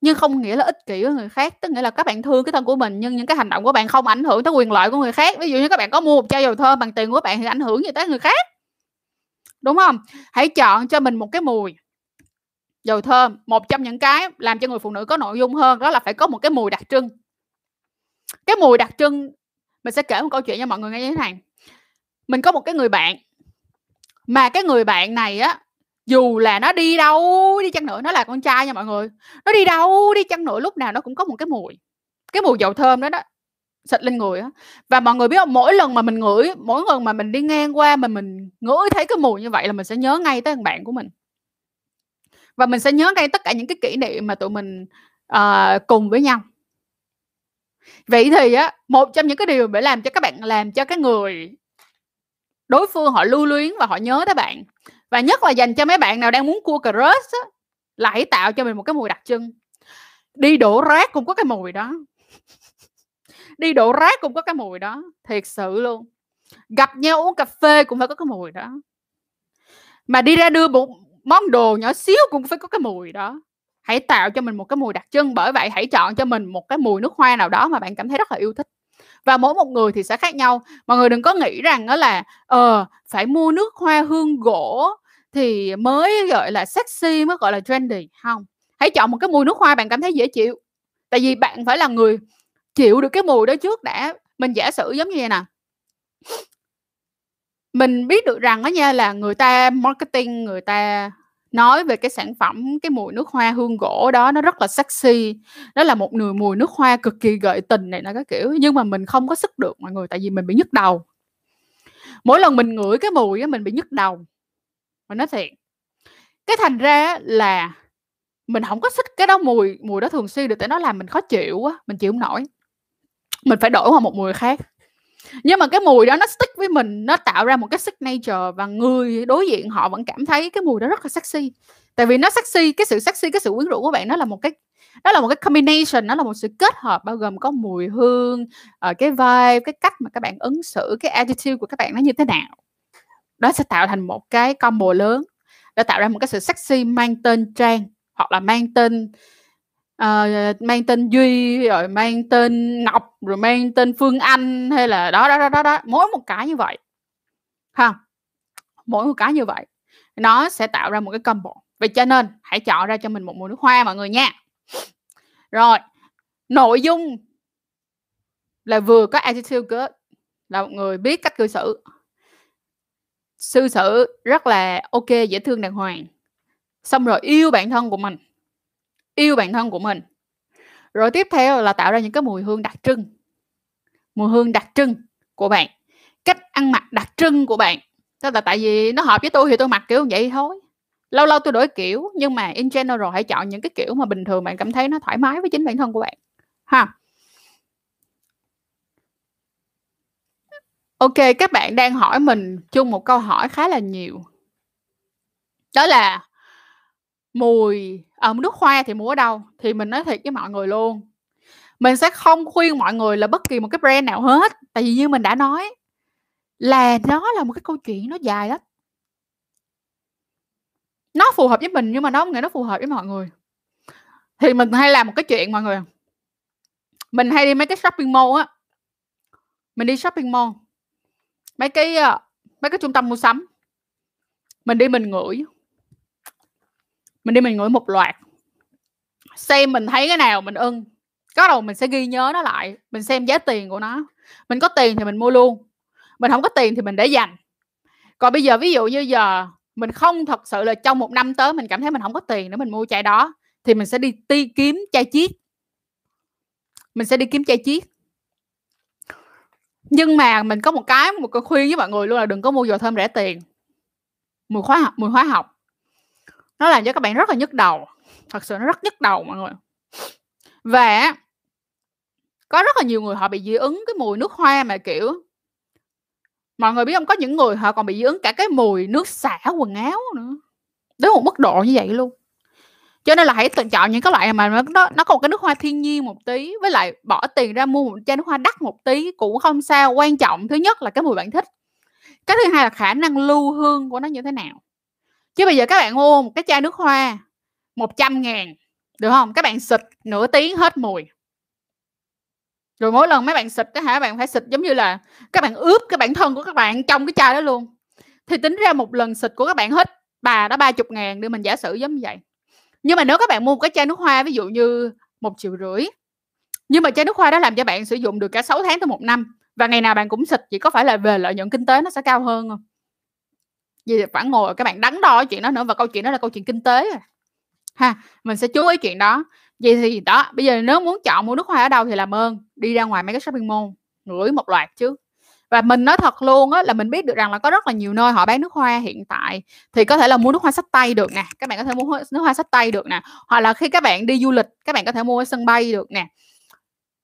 nhưng không nghĩa là ích kỷ với người khác, tức nghĩa là các bạn thương cái thân của mình nhưng những cái hành động của bạn không ảnh hưởng tới quyền lợi của người khác. Ví dụ như các bạn có mua một chai dầu thơm bằng tiền của bạn thì ảnh hưởng gì tới người khác. Đúng không? Hãy chọn cho mình một cái mùi dầu thơm, một trong những cái làm cho người phụ nữ có nội dung hơn đó là phải có một cái mùi đặc trưng. Cái mùi đặc trưng mình sẽ kể một câu chuyện cho mọi người nghe như thế này. Mình có một cái người bạn mà cái người bạn này á dù là nó đi đâu đi chăng nữa nó là con trai nha mọi người. Nó đi đâu đi chăng nữa lúc nào nó cũng có một cái mùi cái mùi dầu thơm đó đó xịt lên người á. Và mọi người biết không mỗi lần mà mình ngửi mỗi lần mà mình đi ngang qua mà mình ngửi thấy cái mùi như vậy là mình sẽ nhớ ngay tới thằng bạn của mình. Và mình sẽ nhớ ngay tất cả những cái kỷ niệm mà tụi mình uh, cùng với nhau vậy thì á, một trong những cái điều để làm cho các bạn, làm cho cái người đối phương họ lưu luyến và họ nhớ tới bạn. Và nhất là dành cho mấy bạn nào đang muốn cua crush á, là hãy tạo cho mình một cái mùi đặc trưng. Đi đổ rác cũng có cái mùi đó. Đi đổ rác cũng có cái mùi đó, thiệt sự luôn. Gặp nhau uống cà phê cũng phải có cái mùi đó. Mà đi ra đưa một món đồ nhỏ xíu cũng phải có cái mùi đó hãy tạo cho mình một cái mùi đặc trưng, bởi vậy hãy chọn cho mình một cái mùi nước hoa nào đó mà bạn cảm thấy rất là yêu thích. Và mỗi một người thì sẽ khác nhau. Mọi người đừng có nghĩ rằng đó là ờ phải mua nước hoa hương gỗ thì mới, gọi là, sexy mới gọi là trendy. Không, hãy chọn một cái mùi nước hoa bạn cảm thấy dễ chịu. Tại vì bạn phải là người chịu được cái mùi đó trước đã. Mình giả sử giống như vậy nè. Mình biết được rằng đó nha là người ta marketing, người ta nói về cái sản phẩm, cái mùi nước hoa hương gỗ đó, nó rất là sexy. Đó là một nồi, mùi nước hoa cực kỳ gợi tình này nó cái kiểu, nhưng mà mình không có sức được mọi người, tại vì mình bị nhức đầu. Mỗi lần mình ngửi cái mùi á, mình bị nhức đầu. Mình nói thiệt. Cái thành ra là mình không có thích cái đó mùi mùi đó thường xuyên được, tại nó làm mình khó chịu quá mình chịu không nổi. Mình phải đổi qua một mùi khác nhưng mà cái mùi đó nó stick với mình, nó tạo ra một cái signature và người đối diện họ vẫn cảm thấy cái mùi đó rất là sexy. Tại vì nó sexy, cái sự sexy, cái sự quyến rũ của bạn nó là một cái đó là một cái combination, nó là một sự kết hợp bao gồm có mùi hương ờ, cái vibe, cái cách mà các bạn ứng xử, cái attitude của các bạn nó như thế nào. Đó sẽ tạo thành một cái combo lớn để tạo ra một cái sự sexy mang tên trang hoặc là mang tên uh, mang tên duy rồi mang tên ngọc rồi mang tên phương anh hay là đó đó đó đó, đó. mỗi một cái như vậy. Ha mỗi một cái như vậy nó sẽ tạo ra một cái combo. Vậy cho nên hãy chọn ra cho mình một mùi nước hoa mọi người nha. Rồi nội dung là vừa có attitude good là một người biết cách cư xử. Sư xử rất là ok dễ thương đàng hoàng. Xong rồi yêu bản thân của mình yêu bản thân của mình. Rồi tiếp theo là tạo ra những cái mùi hương đặc trưng. Mùi hương đặc trưng của bạn. Cách ăn mặc đặc trưng của bạn. Tức là tại vì nó hợp với tôi thì tôi mặc kiểu vậy thôi. Lâu lâu tôi đổi kiểu, nhưng mà in general hãy chọn những cái kiểu mà bình thường bạn cảm thấy nó thoải mái với chính bản thân của bạn. Ha. Ok, các bạn đang hỏi mình chung một câu hỏi khá là nhiều. Đó là mùi ở nước hoa thì mua ở đâu thì mình nói thiệt với mọi người luôn. Mình sẽ không khuyên mọi người là bất kỳ một cái brand nào hết, tại vì như mình đã nói, là nó là một cái câu chuyện nó dài lắm. Nó phù hợp với mình nhưng mà nó không nghĩa nó phù hợp với mọi người. Thì mình hay làm một cái chuyện mọi người mình hay đi mấy cái shopping mall á. Mình đi shopping mall. Mấy cái ờ, mấy cái trung tâm mua sắm. Mình đi mình ngửi mình đi mình ngửi một loạt. Xem mình thấy cái nào mình ưng. Có đầu mình sẽ ghi nhớ nó lại, mình xem giá tiền của nó. Mình có tiền thì mình mua luôn. Mình không có tiền thì mình để dành. Còn bây giờ ví dụ như giờ mình không thật sự là trong một năm tới mình cảm thấy mình không có tiền để mình mua chai đó, thì mình sẽ đi ti kiếm chai chiết. Mình sẽ đi kiếm chai chiết. Nhưng mà mình có một cái một cái khuyên với mọi người luôn là đừng có mua dầu thơm rẻ tiền. Mùi hóa học, mùi hóa học nó làm cho các bạn rất là nhức đầu. Thật sự nó rất nhức đầu mọi người. Và có rất là nhiều người họ bị dị ứng cái mùi nước hoa mà, kiểu, mọi người biết không? Có những người họ còn bị dị ứng cả cái mùi nước xả quần áo nữa, đến một mức độ như vậy luôn. Cho nên là hãy tự chọn những cái loại mà nó nó có một cái nước hoa thiên nhiên một tí, với lại bỏ tiền ra mua một chai nước hoa đắt một tí cũng không sao. Quan trọng thứ nhất là cái mùi bạn thích. Cái thứ hai là khả năng lưu hương của nó như thế nào chứ bây giờ các bạn mua một cái chai nước hoa 100 ngàn, được không? Các bạn xịt nửa tiếng hết mùi. Rồi mỗi lần mấy bạn xịt đó hả bạn phải xịt giống như là các bạn ướp cái bản thân của các bạn trong cái chai đó luôn. Thì tính ra một lần xịt của các bạn hết bà đó ba chục ngàn để mình giả sử giống như vậy. Nhưng mà nếu các bạn mua một cái chai nước hoa, ví dụ như một triệu rưỡi, nhưng mà chai nước hoa đó làm cho bạn sử dụng được cả 6 tháng tới một năm, và ngày nào bạn cũng xịt, chỉ có phải là về lợi nhuận kinh tế nó sẽ cao hơn không? Vì phản ngồi, các bạn đắn đo chuyện đó nữa và câu chuyện đó là câu chuyện kinh tế ha, mình sẽ chú ý chuyện đó. Vậy thì đó, bây giờ nếu muốn chọn mua nước hoa ở đâu thì làm ơn, đi ra ngoài mấy cái shopping mall, ngửi một loạt chứ. Và mình nói thật luôn á, là mình biết được rằng là có rất là nhiều nơi họ bán nước hoa hiện tại. Thì có thể là mua nước hoa sách tay được nè, các bạn có thể mua nước hoa sách tay được nè. Hoặc là khi các bạn đi du lịch, các bạn có thể mua ở sân bay được nè.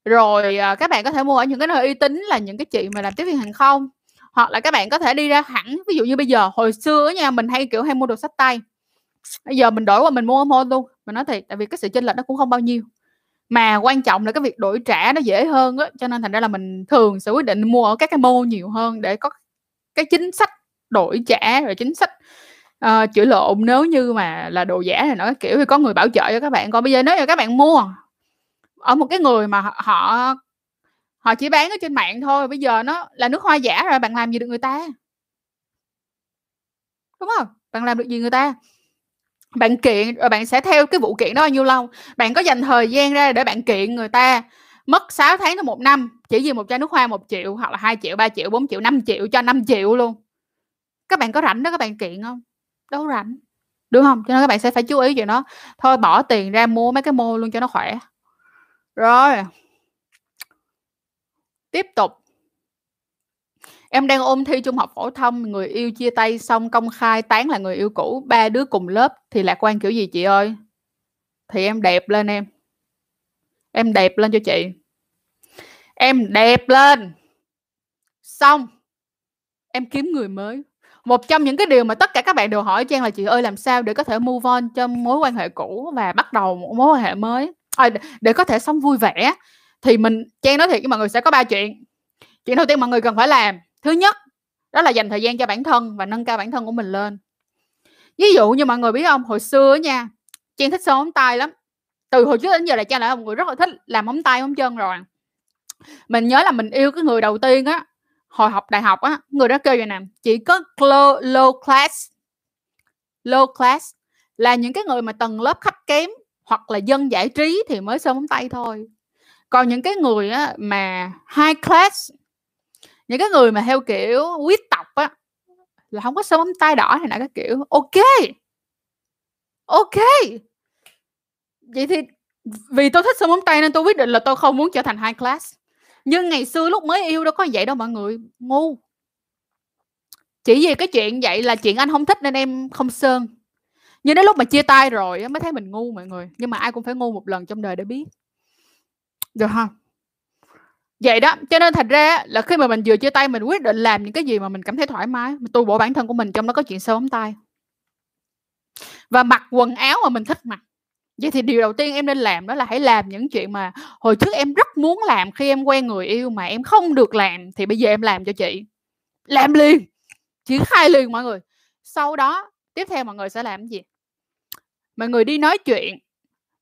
Rồi à, các bạn có thể mua ở những cái nơi uy tín là những cái chị mà làm tiếp viên hàng không hoặc là các bạn có thể đi ra hẳn ví dụ như bây giờ hồi xưa nha mình hay kiểu hay mua đồ sách tay. Bây giờ mình đổi qua mình mua Amazon luôn. Mình nói thiệt tại vì cái sự chênh lệch nó cũng không bao nhiêu. Mà quan trọng là cái việc đổi trả nó dễ hơn á cho nên thành ra là mình thường sẽ quyết định mua ở các cái mô nhiều hơn để có cái chính sách đổi trả rồi chính sách uh, chữa lộn. Nếu như mà là đồ giả này nó kiểu thì có người bảo trợ cho các bạn. Còn bây giờ nếu như các bạn mua ở một cái người mà họ họ chỉ bán ở trên mạng thôi, bây giờ nó là nước hoa giả rồi, bạn làm gì được người ta? Đúng không? Bạn làm được gì người ta? Bạn kiện rồi bạn sẽ theo cái vụ kiện đó bao nhiêu lâu? Bạn có dành thời gian ra để bạn kiện người ta mất 6 tháng đến một năm, chỉ vì một chai nước hoa một triệu hoặc là 2 triệu 3 triệu 4 triệu 5 triệu cho 5 triệu luôn. Các bạn có rảnh đó, các bạn kiện không? Đâu rảnh. Đúng không? Cho nên các bạn sẽ phải chú ý chuyện đó thôi, bỏ tiền ra mua mấy cái mô luôn cho nó khỏe. Rồi tiếp tục Em đang ôn thi trung học phổ thông, người yêu chia tay xong công khai tán là người yêu cũ, ba đứa cùng lớp thì lạc quan kiểu gì chị ơi? Thì em đẹp lên em. Em đẹp lên cho chị. Em đẹp lên. Xong. Em kiếm người mới. Một trong những cái điều mà tất cả các bạn đều hỏi Trang là chị ơi làm sao để có thể move on trong mối quan hệ cũ và bắt đầu một mối quan hệ mới. À, để có thể sống vui vẻ thì mình Trang nói thiệt với mọi người sẽ có ba chuyện. Chuyện đầu tiên mọi người cần phải làm. Thứ nhất đó là dành thời gian cho bản thân và nâng cao bản thân của mình lên. Ví dụ như mọi người biết không hồi xưa nha trang thích sơn móng tay lắm. Từ hồi trước đến giờ là trang là một người rất là thích làm móng tay móng chân rồi. Mình nhớ là mình yêu cái người đầu tiên á hồi học đại học á người đó kêu vậy nè chỉ có low, low class. Low class là những cái người mà tầng lớp thấp kém hoặc là dân giải trí thì mới sơn móng tay thôi còn những cái người á, mà high class những cái người mà theo kiểu quý tộc á là không có sơn móng tay đỏ hay là cái kiểu ok ok. Vậy thì vì tôi thích sơn móng tay nên tôi quyết định là tôi không muốn trở thành high class. Nhưng ngày xưa lúc mới yêu đâu có vậy đâu mọi người ngu. Chỉ vì cái chuyện vậy là chuyện anh không thích nên em không sơn nhưng đến lúc mà chia tay rồi mới thấy mình ngu mọi người. Nhưng mà ai cũng phải ngu một lần trong đời để biết được không? Vậy đó, cho nên thật ra là khi mà mình vừa chia tay mình quyết định làm những cái gì mà mình cảm thấy thoải mái, mình tu bổ bản thân của mình trong đó có chuyện sâu ống tay. Và mặc quần áo mà mình thích mặc. Vậy thì điều đầu tiên em nên làm đó là hãy làm những chuyện mà hồi trước em rất muốn làm khi em quen người yêu mà em không được làm, thì bây giờ em làm cho chị. Làm liền, triển khai liền mọi người. Sau đó, tiếp theo mọi người sẽ làm gì? Mọi người đi nói chuyện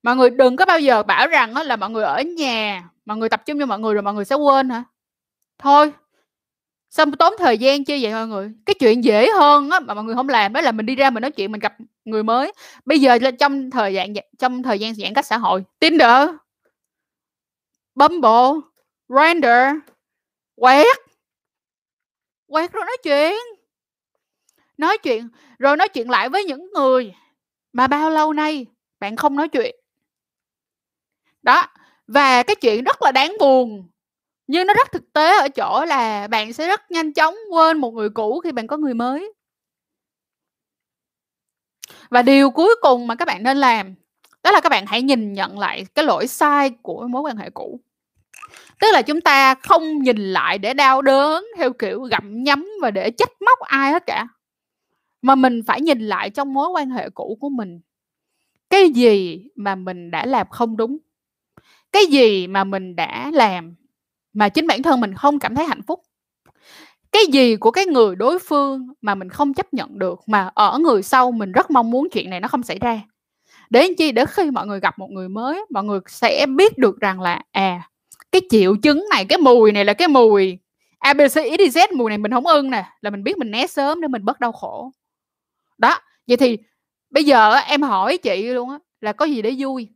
mọi người đừng có bao giờ bảo rằng là mọi người ở nhà, mọi người tập trung cho mọi người rồi mọi người sẽ quên hả? Thôi xong tốn thời gian chưa vậy mọi người? Cái chuyện dễ hơn á mà mọi người không làm đó là mình đi ra mình nói chuyện, mình gặp người mới. Bây giờ là trong thời gian trong thời gian giãn cách xã hội, tinder, bumble render quét quét rồi nói chuyện nói chuyện, rồi nói chuyện lại với những người mà bao lâu nay bạn không nói chuyện đó, và cái chuyện rất là đáng buồn. Nhưng nó rất thực tế ở chỗ là bạn sẽ rất nhanh chóng quên một người cũ khi bạn có người mới. Và điều cuối cùng mà các bạn nên làm, đó là các bạn hãy nhìn nhận lại cái lỗi sai của mối quan hệ cũ. Tức là chúng ta không nhìn lại để đau đớn theo kiểu gặm nhấm và để trách móc ai hết cả, mà mình phải nhìn lại trong mối quan hệ cũ của mình. Cái gì mà mình đã làm không đúng? Cái gì mà mình đã làm mà chính bản thân mình không cảm thấy hạnh phúc cái gì của cái người đối phương mà mình không chấp nhận được mà ở người sau mình rất mong muốn chuyện này nó không xảy ra Để chi? Để khi mọi người gặp một người mới, mọi người sẽ biết được rằng là à cái triệu chứng này, cái mùi này là cái mùi ABC XYZ e, mùi này mình không ưng nè, là mình biết mình né sớm để mình bớt đau khổ. Đó, vậy thì bây giờ em hỏi chị luôn á là có gì để vui?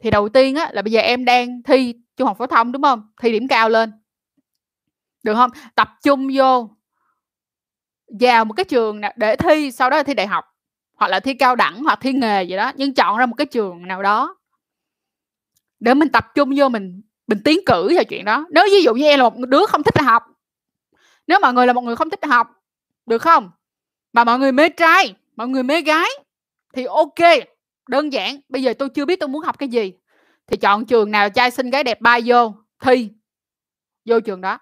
Thì đầu tiên á, là bây giờ em đang thi trung học phổ thông, đúng không? Thi điểm cao lên. Được không? Tập trung vô, vào một cái trường nào để thi, sau đó là thi đại học, hoặc là thi cao đẳng, hoặc thi nghề gì đó, nhưng chọn ra một cái trường nào đó để mình tập trung vô, mình mình tiến cử vào chuyện đó nếu ví dụ như em là một đứa không thích học, nếu mọi người là một người không thích học, được không mà mọi người mê trai, mọi người mê gái, thì ok đơn giản, bây giờ tôi chưa biết tôi muốn học cái gì. Thì chọn trường nào trai xinh gái đẹp bay vô, thi. Vô trường đó.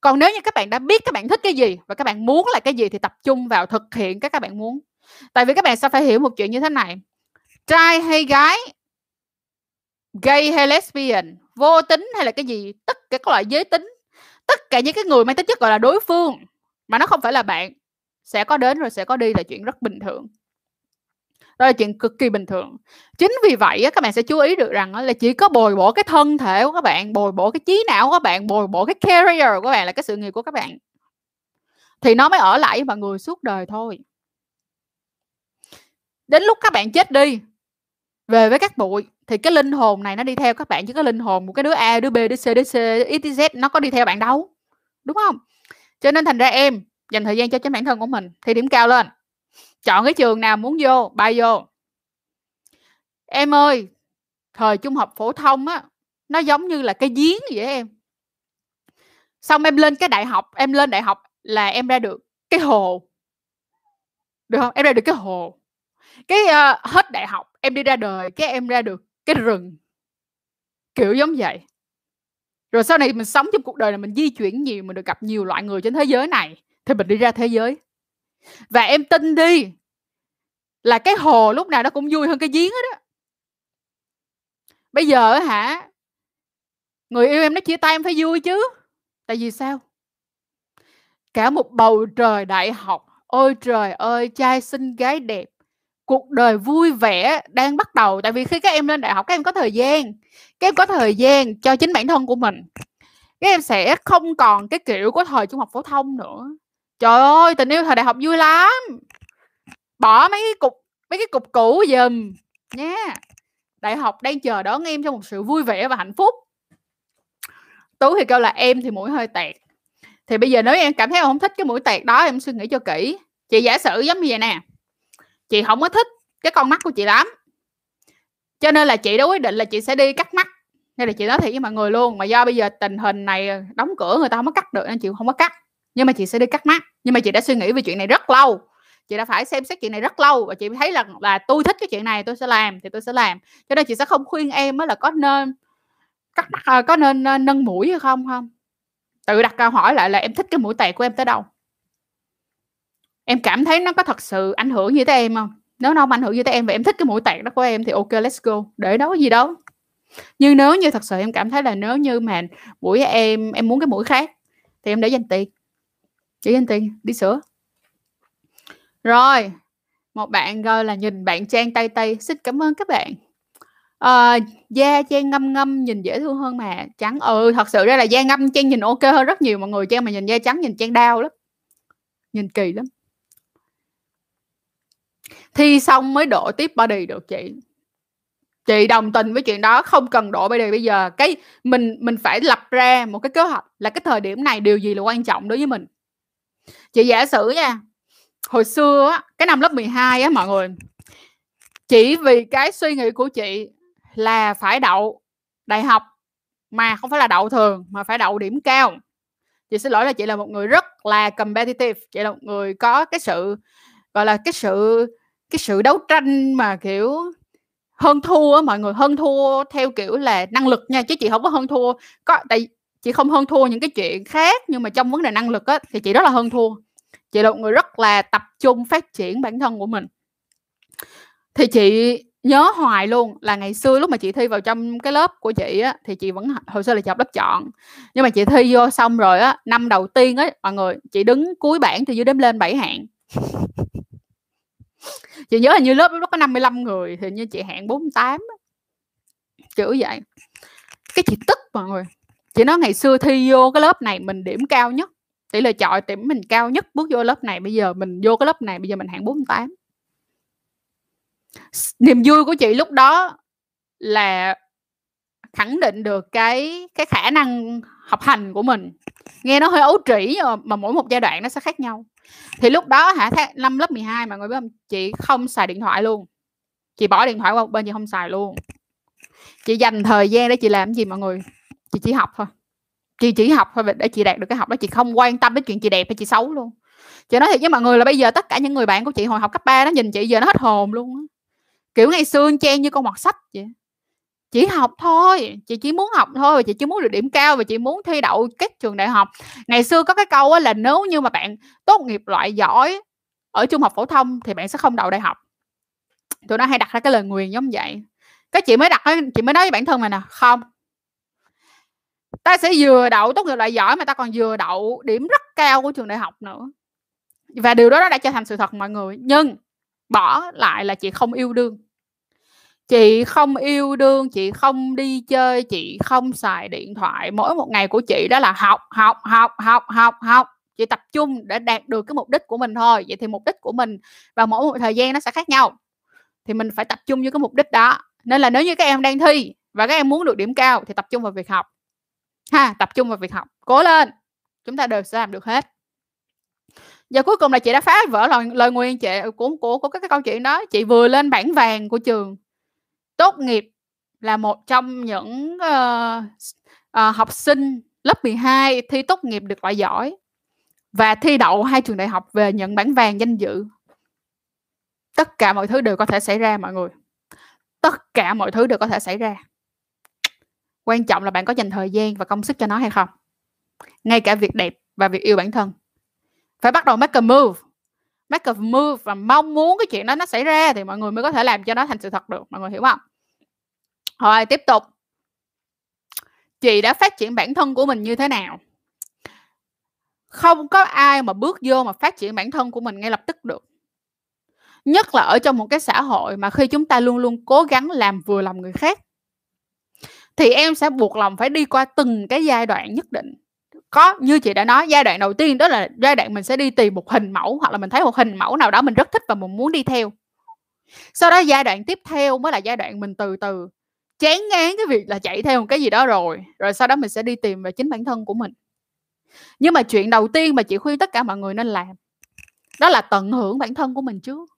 Còn nếu như các bạn đã biết các bạn thích cái gì và các bạn muốn là cái gì thì tập trung vào thực hiện các các bạn muốn. Tại vì các bạn sẽ phải hiểu một chuyện như thế này. Trai hay gái, gay hay lesbian, vô tính hay là cái gì, tất cả các loại giới tính, tất cả những cái người mang tính chất gọi là đối phương, mà nó không phải là bạn, sẽ có đến rồi sẽ có đi là chuyện rất bình thường đó là chuyện cực kỳ bình thường. Chính vì vậy các bạn sẽ chú ý được rằng là chỉ có bồi bổ cái thân thể của các bạn, bồi bổ cái trí não của các bạn, bồi bổ cái career của các bạn là cái sự nghiệp của các bạn. Thì nó mới ở lại với mọi người suốt đời thôi. Đến lúc các bạn chết đi, về với các bụi, thì cái linh hồn này nó đi theo các bạn, chứ cái linh hồn của cái đứa A, đứa B, đứa C đứa C XYZ nó có đi theo bạn đâu. Đúng không? Cho nên thành ra em dành thời gian cho chính bản thân của mình. Thì điểm cao lên chọn cái trường nào muốn vô bay vô. Em ơi thời trung học phổ thông á nó giống như là cái giếng vậy em. Xong em lên cái đại học em lên đại học là em ra được cái hồ. Được không? Em ra được cái hồ. Cái uh, hết đại học em đi ra đời cái em ra được cái rừng. Kiểu giống vậy. Rồi sau này mình sống trong cuộc đời này mình di chuyển nhiều mình được gặp nhiều loại người trên thế giới này thì mình đi ra thế giới và em tin đi là cái hồ lúc nào nó cũng vui hơn cái giếng hết bây giờ hả, người yêu em nó chia tay em phải vui chứ. Tại vì sao? Cả một bầu trời đại học, ôi trời ơi, trai xinh gái đẹp, cuộc đời vui vẻ đang bắt đầu. Tại vì khi các em lên đại học, các em có thời gian, các em có thời gian cho chính bản thân của mình. Các em sẽ không còn cái kiểu của thời trung học phổ thông nữa trời ơi, tình yêu thời đại học vui lắm. Bỏ mấy cái cục, mấy cái cục cũ giùm nha đại học đang chờ đón em trong một sự vui vẻ và hạnh phúc. Tú thì kêu là em thì mũi hơi tẹt. Thì bây giờ nếu em cảm thấy em không thích cái mũi tẹt đó, em suy nghĩ cho kỹ. Chị giả sử giống như vậy nè, chị không có thích cái con mắt của chị lắm. Cho nên là chị đã quyết định là chị sẽ đi cắt mắt. Nên là chị nói thiệt với mọi người luôn, mà do bây giờ tình hình này, đóng cửa người ta không có cắt được nên chị không có cắt nhưng mà chị sẽ đi cắt mắt nhưng mà chị đã suy nghĩ về chuyện này rất lâu. Chị đã phải xem xét chuyện này rất lâu và chị thấy là là tôi thích cái chuyện này, tôi sẽ làm thì tôi sẽ làm. Cho nên chị sẽ không khuyên em là có nên cắt mắt à, có nên à, nâng mũi hay không không? Tự đặt câu hỏi lại là em thích cái mũi tẹt của em tới đâu? Em cảm thấy nó có thật sự ảnh hưởng như tới em không? Nếu nó không ảnh hưởng như tới em và em thích cái mũi tẹt đó của em thì ok, let's go. Để đó gì đâu. Nhưng nếu như thật sự em cảm thấy là nếu như mà mũi em em muốn cái mũi khác thì em để dành tiền chị anh tiền đi sửa. Rồi một bạn gọi là nhìn bạn trang tay tay xin cảm ơn các bạn. À, da trang ngâm ngâm nhìn dễ thương hơn mà trắng. Ừ thật sự ra là da ngâm trang nhìn ok hơn rất nhiều. Mọi người trang mà nhìn da trắng nhìn trang đau lắm. Nhìn kỳ lắm. Thi xong mới độ tiếp body được chị. Chị đồng tình với chuyện đó không cần độ body bây giờ. Cái mình mình phải lập ra một cái kế hoạch là cái thời điểm này điều gì là quan trọng đối với mình chị giả sử nha, hồi xưa á, cái năm lớp 12 á mọi người, chỉ vì cái suy nghĩ của chị là phải đậu đại học, mà không phải là đậu thường, mà phải đậu điểm cao. Chị xin lỗi là chị là một người rất là competitive, chị là một người có cái sự, gọi là cái sự cái sự đấu tranh mà, kiểu, hơn thua á mọi người, hơn thua theo kiểu là năng lực nha, chứ chị không có hơn thua. Có, tại chị không hơn thua những cái chuyện khác, nhưng mà trong vấn đề năng lực á, thì chị rất là hơn thua. Chị là một người rất là tập trung phát triển bản thân của mình. Thì chị nhớ hoài luôn là ngày xưa lúc mà chị thi vào trong cái lớp của chị á, thì chị vẫn hồi xưa là chị học lớp chọn. Nhưng mà chị thi vô xong rồi á, năm đầu tiên á, mọi người, chị đứng cuối bảng thì dưới đếm lên bảy hạng. Chị nhớ là như lớp, lúc có 55 người, thì như chị hạng 48 kiểu vậy. Cái chị tức, mọi người chị nói ngày xưa thi vô cái lớp này mình điểm cao nhất. Tỷ lệ chọi điểm mình cao nhất bước vô lớp này bây giờ mình vô cái lớp này bây giờ mình hạng 48 niềm vui của chị lúc đó là khẳng định được cái cái khả năng học hành của mình. Nghe nó hơi ấu trĩ mà, mà mỗi một giai đoạn nó sẽ khác nhau. Thì lúc đó hả năm lớp 12 mà người biết không chị không xài điện thoại luôn. Chị bỏ điện thoại qua một bên chị không xài luôn. Chị dành thời gian để chị làm gì mọi người? Chị chỉ học thôi. Chị chỉ học thôi để chị đạt được cái học đó. Chị không quan tâm đến chuyện chị đẹp hay chị xấu luôn. Chị nói thiệt với mọi người là bây giờ tất cả những người bạn của chị hồi học cấp 3 nó nhìn chị giờ nó hết hồn luôn kiểu ngày xưa chen như con mọt sách vậy. Chỉ học thôi. Chị chỉ muốn học thôi và chị chỉ muốn được điểm cao và chị muốn thi đậu các trường đại học. Ngày xưa có cái câu là nếu như mà bạn tốt nghiệp loại giỏi ở trung học phổ thông thì bạn sẽ không đậu đại học. Tụi nó hay đặt ra cái lời nguyền giống vậy. Cái chị mới đặt chị mới nói với bản thân mình nè, không ta sẽ vừa đậu tốt nghiệp loại giỏi mà ta còn vừa đậu điểm rất cao của trường đại học nữa. Và điều đó đã trở thành sự thật mọi người. Nhưng bỏ lại là chị không yêu đương. Chị không yêu đương, chị không đi chơi, chị không xài điện thoại. Mỗi một ngày của chị đó là học học học học học học. Chị tập trung để đạt được cái mục đích của mình thôi. Vậy thì mục đích của mình và mỗi một thời gian nó sẽ khác nhau. Thì mình phải tập trung với cái mục đích đó. Nên là nếu như các em đang thi và các em muốn được điểm cao thì tập trung vào việc học ha tập trung vào việc học. Cố lên. Chúng ta đều sẽ làm được hết. Và cuối cùng là chị đã phá vỡ lời, lời nguyền chị ừ, của của của cái câu chuyện đó. Chị vừa lên bảng vàng của trường. Tốt nghiệp là một trong những uh, uh, học sinh lớp 12 thi tốt nghiệp được loại giỏi và thi đậu hai trường đại học về nhận bản vàng danh dự. Tất cả mọi thứ đều có thể xảy ra mọi người. Tất cả mọi thứ đều có thể xảy ra quan trọng là bạn có dành thời gian và công sức cho nó hay không. Ngay cả việc đẹp và việc yêu bản thân. Phải bắt đầu make a move. Make a move và mong muốn cái chuyện đó nó xảy ra thì mọi người mới có thể làm cho nó thành sự thật được. Mọi người hiểu không? Rồi, tiếp tục. Chị đã phát triển bản thân của mình như thế nào? Không có ai mà bước vô mà phát triển bản thân của mình ngay lập tức được. Nhất là ở trong một cái xã hội mà khi chúng ta luôn luôn cố gắng làm vừa lòng người khác thì em sẽ buộc lòng phải đi qua từng cái giai đoạn nhất định. Có, như chị đã nói, giai đoạn đầu tiên đó là giai đoạn mình sẽ đi tìm một hình mẫu, hoặc là mình thấy một hình mẫu nào đó mình rất thích và mình muốn đi theo. Sau đó giai đoạn tiếp theo mới là giai đoạn mình từ từ chán ngán cái việc là chạy theo một cái gì đó rồi rồi sau đó mình sẽ đi tìm về chính bản thân của mình. Nhưng mà chuyện đầu tiên mà chị khuyên tất cả mọi người nên làm, đó là tận hưởng bản thân của mình trước.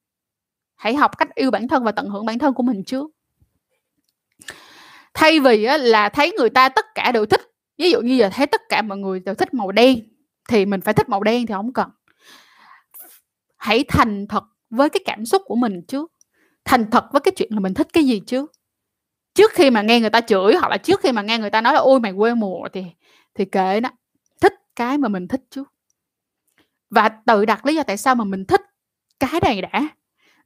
Hãy học cách yêu bản thân và tận hưởng bản thân của mình trước thay vì á, là thấy người ta tất cả đều thích ví dụ như giờ thấy tất cả mọi người đều thích màu đen thì mình phải thích màu đen thì không cần. Hãy thành thật với cái cảm xúc của mình trước. Thành thật với cái chuyện là mình thích cái gì trước. Trước khi mà nghe người ta chửi hoặc là trước khi mà nghe người ta nói là ôi mày quê mùa thì thì kệ đó thích cái mà mình thích trước. Và tự đặt lý do tại sao mà mình thích cái này đã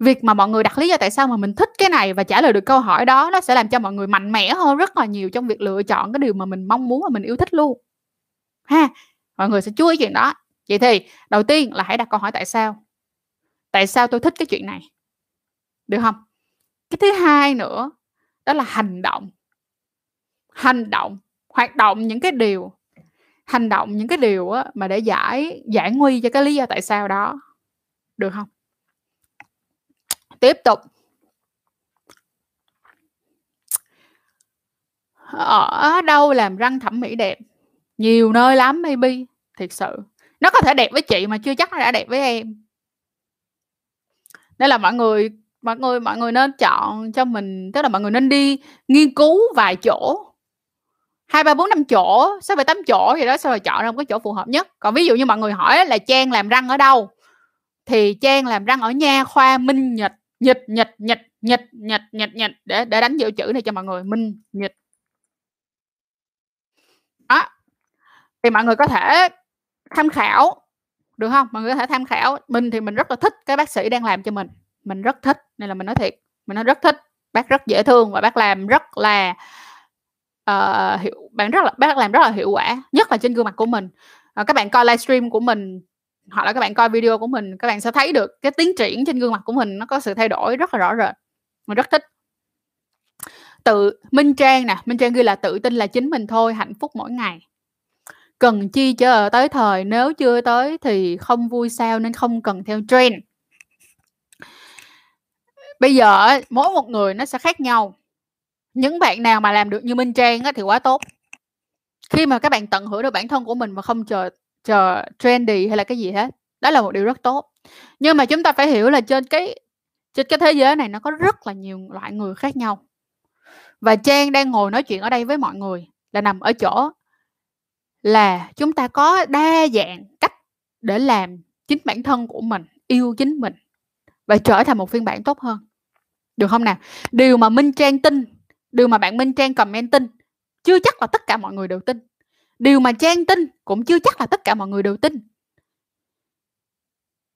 việc mà mọi người đặt lý do tại sao mà mình thích cái này và trả lời được câu hỏi đó, nó sẽ làm cho mọi người mạnh mẽ hơn rất là nhiều trong việc lựa chọn cái điều mà mình mong muốn và mình yêu thích luôn. Ha, mọi người sẽ chú ý chuyện đó. Vậy thì, đầu tiên là hãy đặt câu hỏi tại sao. Tại sao tôi thích cái chuyện này? Được không? Cái thứ hai nữa, đó là hành động. Hành động, hoạt động những cái điều, hành động những cái điều mà để giải giải nguy cho cái lý do tại sao đó. Được không? Tiếp tục. Ở đâu làm răng thẩm mỹ đẹp? Nhiều nơi lắm, maybe, thiệt sự. Nó có thể đẹp với chị mà chưa chắc nó đã đẹp với em. Nên là mọi người mọi người mọi người nên chọn cho mình, tức là mọi người nên đi nghiên cứu vài chỗ. Hai, ba, bốn, năm chỗ, sáu, bảy, tám chỗ gì đó sau rồi chọn ra một cái chỗ phù hợp nhất. Còn ví dụ như mọi người hỏi là trang làm răng ở đâu? Thì trang làm răng ở nha khoa minh nhật nhật nhật nhật nhật nhật nhật nhật. Để để đánh dấu chữ này cho mọi người. Minh nhật. Đó. Thì mọi người có thể tham khảo. Được không? Mọi người có thể tham khảo. Mình thì mình rất là thích cái bác sĩ đang làm cho mình. Mình rất thích. Nên là mình nói thiệt. Mình nói rất thích. Bác rất dễ thương và bác làm rất là uh, hiệu bạn rất là bác làm rất là hiệu quả nhất là trên gương mặt của mình. Uh, các bạn coi livestream của mình hoặc là các bạn coi video của mình các bạn sẽ thấy được cái tiến triển trên gương mặt của mình nó có sự thay đổi rất là rõ rệt. Mình rất thích. Tự minh trang nè minh trang ghi là tự tin là chính mình thôi hạnh phúc mỗi ngày. Cần chi chờ tới thời nếu chưa tới thì không vui sao nên không cần theo trend. Bây giờ mỗi một người nó sẽ khác nhau. Những bạn nào mà làm được như minh trang á, thì quá tốt. Khi mà các bạn tận hưởng được bản thân của mình mà không chờ chờ trendy hay là cái gì hết. Đó là một điều rất tốt. Nhưng mà chúng ta phải hiểu là trên cái trên cái thế giới này nó có rất là nhiều loại người khác nhau. Và trang đang ngồi nói chuyện ở đây với mọi người là nằm ở chỗ là chúng ta có đa dạng cách để làm chính bản thân của mình, yêu chính mình và trở thành một phiên bản tốt hơn. Được không nào điều mà minh trang tin, điều mà bạn minh trang comment tin, chưa chắc là tất cả mọi người đều tin điều mà trang tin cũng chưa chắc là tất cả mọi người đều tin.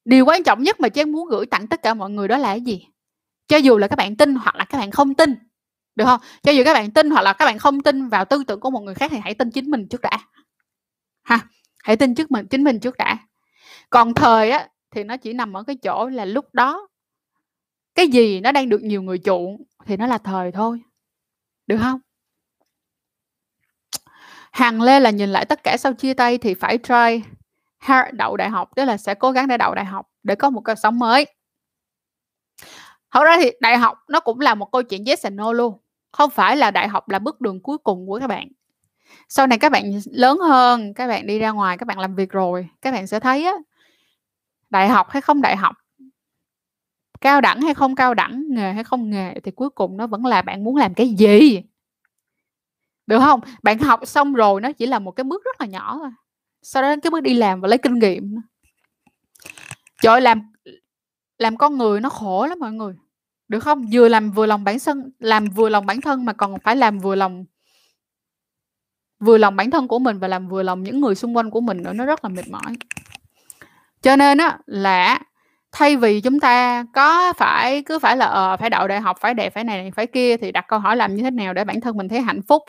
Điều quan trọng nhất mà trang muốn gửi tặng tất cả mọi người đó là cái gì? Cho dù là các bạn tin hoặc là các bạn không tin, được không? Cho dù các bạn tin hoặc là các bạn không tin vào tư tưởng của một người khác thì hãy tin chính mình trước đã. Ha, hãy tin trước mình, chính mình trước đã. Còn thời á, thì nó chỉ nằm ở cái chỗ là lúc đó, cái gì nó đang được nhiều người chuộng thì nó là thời thôi. Được không? Hàng lê là nhìn lại tất cả sau chia tay thì phải try hard đậu đại học, tức là sẽ cố gắng để đậu đại học để có một cuộc sống mới. Thật ra thì đại học nó cũng là một câu chuyện yes and no luôn, không phải là đại học là bước đường cuối cùng của các bạn. Sau này các bạn lớn hơn, các bạn đi ra ngoài, các bạn làm việc rồi, các bạn sẽ thấy á, đại học hay không đại học, cao đẳng hay không cao đẳng, nghề hay không nghề thì cuối cùng nó vẫn là bạn muốn làm cái gì? Được không? Bạn học xong rồi nó chỉ là một cái bước rất là nhỏ thôi. Sau đó cái bước đi làm và lấy kinh nghiệm trời làm làm con người nó khổ lắm mọi người. Được không? Vừa làm vừa lòng bản thân làm vừa lòng bản thân mà còn phải làm vừa lòng vừa lòng bản thân của mình và làm vừa lòng những người xung quanh của mình nữa, nó rất là mệt mỏi. Cho nên á, là thay vì chúng ta có phải, cứ phải là ờ phải đậu đại học, phải đẹp, phải này, phải kia thì đặt câu hỏi làm như thế nào để bản thân mình thấy hạnh phúc?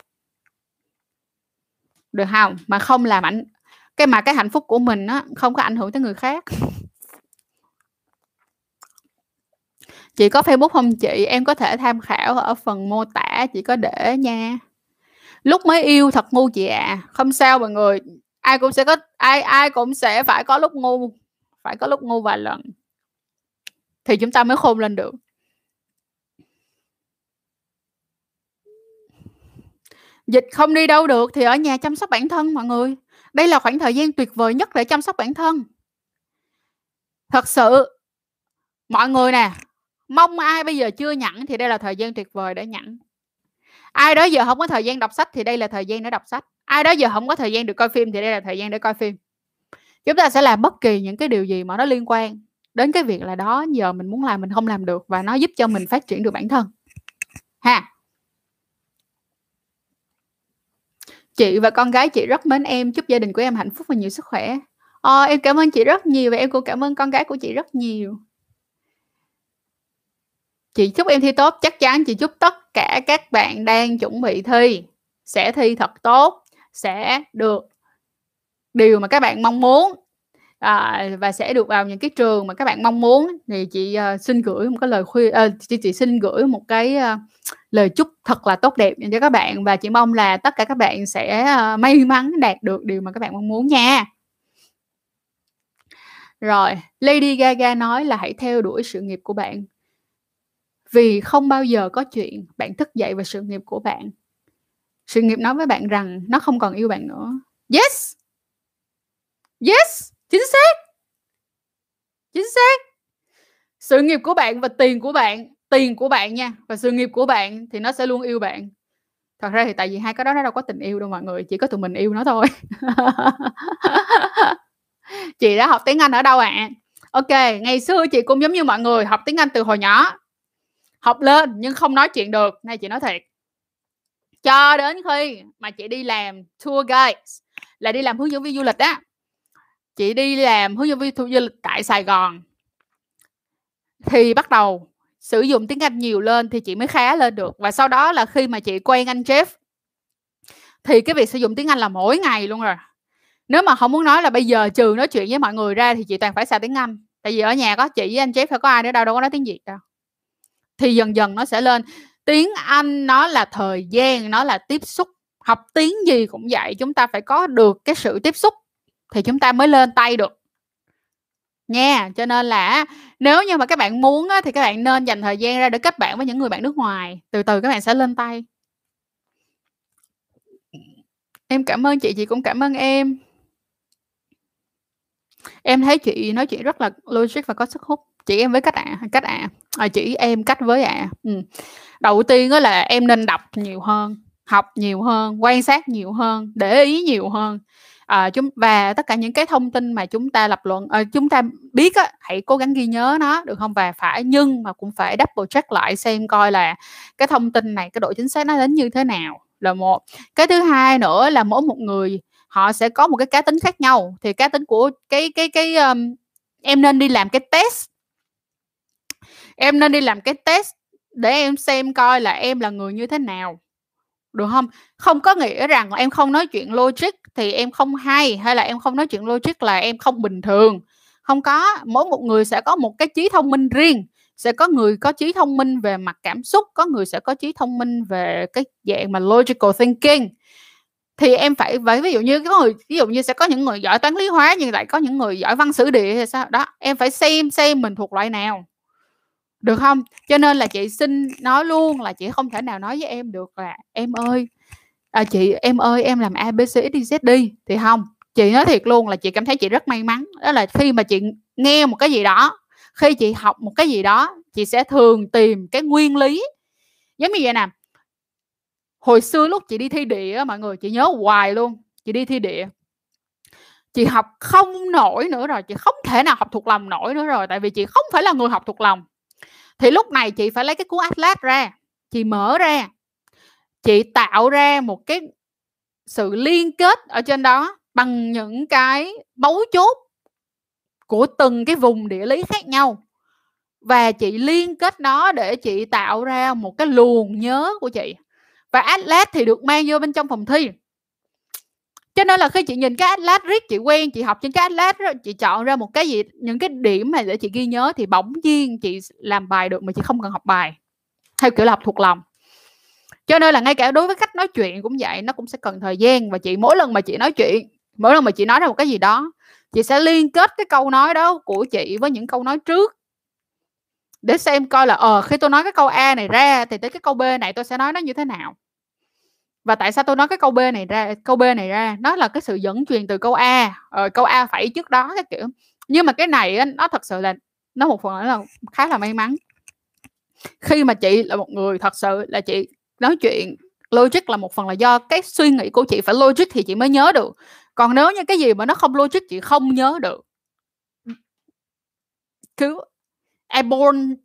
Được không? Mà không làm ảnh, cái mà cái hạnh phúc của mình á, không có ảnh hưởng tới người khác. Chị có facebook không chị? Em có thể tham khảo ở phần mô tả, chị có để nha. Lúc mới yêu thật ngu chị ạ à. không sao mọi người. Ai cũng sẽ có, ai ai cũng sẽ phải có lúc ngu, phải có lúc ngu vài lần. Thì chúng ta mới khôn lên được. Dịch không đi đâu được thì ở nhà chăm sóc bản thân mọi người. Đây là khoảng thời gian tuyệt vời nhất để chăm sóc bản thân. Thật sự, mọi người nè, mong ai bây giờ chưa nhận thì đây là thời gian tuyệt vời để nhận ai đó giờ không có thời gian đọc sách thì đây là thời gian để đọc sách. Ai đó giờ không có thời gian được coi phim thì đây là thời gian để coi phim. Chúng ta sẽ làm bất kỳ những cái điều gì mà nó liên quan đến cái việc là đó, giờ mình muốn làm mình không làm được và nó giúp cho mình phát triển được bản thân. Ha. Chị và con gái chị rất mến em chúc gia đình của em hạnh phúc và nhiều sức khỏe. Ờ, em cảm ơn chị rất nhiều và em cũng cảm ơn con gái của chị rất nhiều. Chị chúc em thi tốt chắc chắn chị chúc tất cả các bạn đang chuẩn bị thi sẽ thi thật tốt sẽ được điều mà các bạn mong muốn à, và sẽ được vào những cái trường mà các bạn mong muốn. Thì chị uh, xin gửi một cái lời khuyên uh, chị, chị xin gửi một cái uh, lời chúc thật là tốt đẹp cho các bạn. Và chị mong là tất cả các bạn sẽ uh, may mắn đạt được điều mà các bạn mong muốn nha. Rồi Lady Gaga nói là hãy theo đuổi sự nghiệp của bạn. Vì không bao giờ có chuyện bạn thức dậy và sự nghiệp của bạn. Sự nghiệp nói với bạn rằng nó không còn yêu bạn nữa. Yes! Yes! Chính xác. Chính xác. Sự nghiệp của bạn và tiền của bạn, tiền của bạn nha, và sự nghiệp của bạn thì nó sẽ luôn yêu bạn. Thật ra thì tại vì hai cái đó nó đâu có tình yêu đâu mọi người, chỉ có tụi mình yêu nó thôi. Chị đã học tiếng anh ở đâu ạ? À? ok, ngày xưa chị cũng giống như mọi người, học tiếng anh từ hồi nhỏ. Học lên nhưng không nói chuyện được, nay chị nói thiệt. Cho đến khi mà chị đi làm tour guide là đi làm hướng dẫn viên du lịch á chị đi làm hướng dẫn viên du lịch tại Sài Gòn. Thì bắt đầu sử dụng tiếng Anh nhiều lên thì chị mới khá lên được. Và sau đó là khi mà chị quen anh Jeff thì cái việc sử dụng tiếng Anh là mỗi ngày luôn rồi. Nếu mà không muốn nói là bây giờ trừ nói chuyện với mọi người ra thì chị toàn phải xài tiếng Anh. Tại vì ở nhà có chị với anh Jeff phải có ai nữa đâu đâu có nói tiếng Việt đâu. Thì dần dần nó sẽ lên. Tiếng Anh nó là thời gian, nó là tiếp xúc. Học tiếng gì cũng vậy, chúng ta phải có được cái sự tiếp xúc thì chúng ta mới lên tay được nha cho nên là nếu như mà các bạn muốn á, thì các bạn nên dành thời gian ra để kết bạn với những người bạn nước ngoài từ từ các bạn sẽ lên tay em cảm ơn chị chị cũng cảm ơn em em thấy chị nói chuyện rất là logic và có sức hút chị em với cách ạ à, cách ạ à. à, chị em cách với ạ à. ừ. đầu tiên đó là em nên đọc nhiều hơn học nhiều hơn quan sát nhiều hơn để ý nhiều hơn à, chúng và tất cả những cái thông tin mà chúng ta lập luận à, chúng ta biết á, hãy cố gắng ghi nhớ nó được không? Và phải nhưng mà cũng phải double check lại xem coi là cái thông tin này cái độ chính xác nó đến như thế nào. Là một. Cái thứ hai nữa là mỗi một người họ sẽ có một cái cá tính khác nhau. Thì cá tính của cái cái cái um, em nên đi làm cái test. Em nên đi làm cái test để em xem coi là em là người như thế nào được không? Không có nghĩa rằng em không nói chuyện logic thì em không hay hay là em không nói chuyện logic là em không bình thường. Không có. Mỗi một người sẽ có một cái trí thông minh riêng. Sẽ có người có trí thông minh về mặt cảm xúc, có người sẽ có trí thông minh về cái dạng mà logical thinking. Thì em phải với ví dụ như có người, ví dụ như sẽ có những người giỏi toán lý hóa nhưng lại có những người giỏi văn sử địa hay sao? Đó, em phải xem xem mình thuộc loại nào được không? Cho nên là chị xin nói luôn là chị không thể nào nói với em được là em ơi à, chị em ơi em làm abc xyz đi. Thì không chị nói thiệt luôn là chị cảm thấy chị rất may mắn. Đó là khi mà chị nghe một cái gì đó khi chị học một cái gì đó chị sẽ thường tìm cái nguyên lý. Giống như vậy nè hồi xưa lúc chị đi thi địa mọi người chị nhớ hoài luôn chị đi thi địa. Chị học không nổi nữa rồi chị không thể nào học thuộc lòng nổi nữa rồi tại vì chị không phải là người học thuộc lòng thì lúc này chị phải lấy cái cuốn atlas ra, chị mở ra, chị tạo ra một cái sự liên kết ở trên đó bằng những cái bấu chốt của từng cái vùng địa lý khác nhau. Và chị liên kết nó để chị tạo ra một cái luồng nhớ của chị. Và atlas thì được mang vô bên trong phòng thi cho nên là khi chị nhìn cái atlas riết chị quen chị học trên cái atlas đó, chị chọn ra một cái gì những cái điểm mà để chị ghi nhớ thì bỗng nhiên chị làm bài được mà chị không cần học bài. Theo kiểu là học thuộc lòng. Cho nên là ngay cả đối với cách nói chuyện cũng vậy nó cũng sẽ cần thời gian và chị mỗi lần mà chị nói chuyện mỗi lần mà chị nói ra một cái gì đó chị sẽ liên kết cái câu nói đó của chị với những câu nói trước. Để xem coi là ờ khi tôi nói cái câu a này ra thì tới cái câu b này tôi sẽ nói nó như thế nào và tại sao tôi nói cái câu b này ra câu b này ra? Nó là cái sự dẫn truyền từ câu a. Ờ, câu a phải trước đó cái kiểu. Nhưng mà cái này á, nó thật sự là nó một phần là khá là may mắn. Khi mà chị là một người thật sự là chị nói chuyện logic là một phần là do cái suy nghĩ của chị phải logic thì chị mới nhớ được. Còn nếu như cái gì mà nó không logic chị không nhớ được. Cứ I born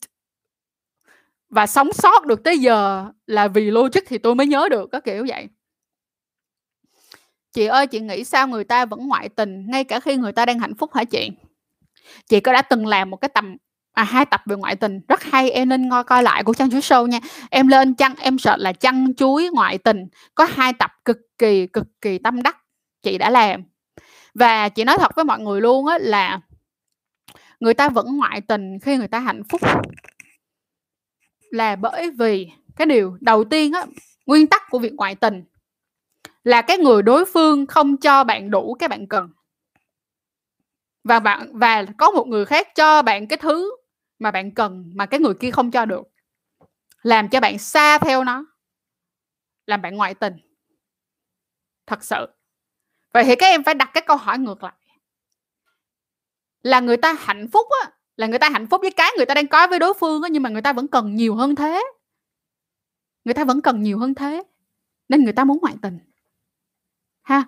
và sống sót được tới giờ là vì logic thì tôi mới nhớ được có kiểu vậy. Chị ơi chị nghĩ sao người ta vẫn ngoại tình ngay cả khi người ta đang hạnh phúc hả chị? Chị có đã từng làm một cái tầm à, hai tập về ngoại tình rất hay em nên ngoi coi lại của chăn chuối show nha. Em lên chăn em sợ là chăn chuối ngoại tình có hai tập cực kỳ cực kỳ tâm đắc chị đã làm. Và chị nói thật với mọi người luôn á là người ta vẫn ngoại tình khi người ta hạnh phúc là bởi vì cái điều đầu tiên á, nguyên tắc của việc ngoại tình là cái người đối phương không cho bạn đủ cái bạn cần. Và bạn, và có một người khác cho bạn cái thứ mà bạn cần mà cái người kia không cho được. Làm cho bạn xa theo nó. Làm bạn ngoại tình. Thật sự. Vậy thì các em phải đặt cái câu hỏi ngược lại. Là người ta hạnh phúc á là người ta hạnh phúc với cái người ta đang có với đối phương á, nhưng mà người ta vẫn cần nhiều hơn thế. Người ta vẫn cần nhiều hơn thế, nên người ta muốn ngoại tình. Ha.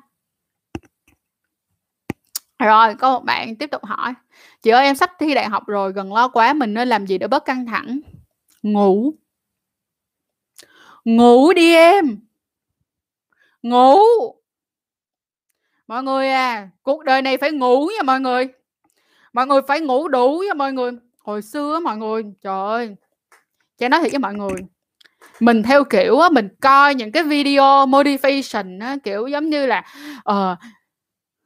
Rồi, có một bạn tiếp tục hỏi. Chị ơi, em sắp thi đại học rồi, gần lo quá, mình nên làm gì để bớt căng thẳng? Ngủ. Ngủ đi em. Ngủ. Mọi người à cuộc đời này phải ngủ nha mọi người mọi người phải ngủ đủ nha mọi người. Hồi xưa mọi người trời ơi. Cho nói thiệt với mọi người mình theo kiểu á mình coi những cái video motivation á kiểu giống như là uh,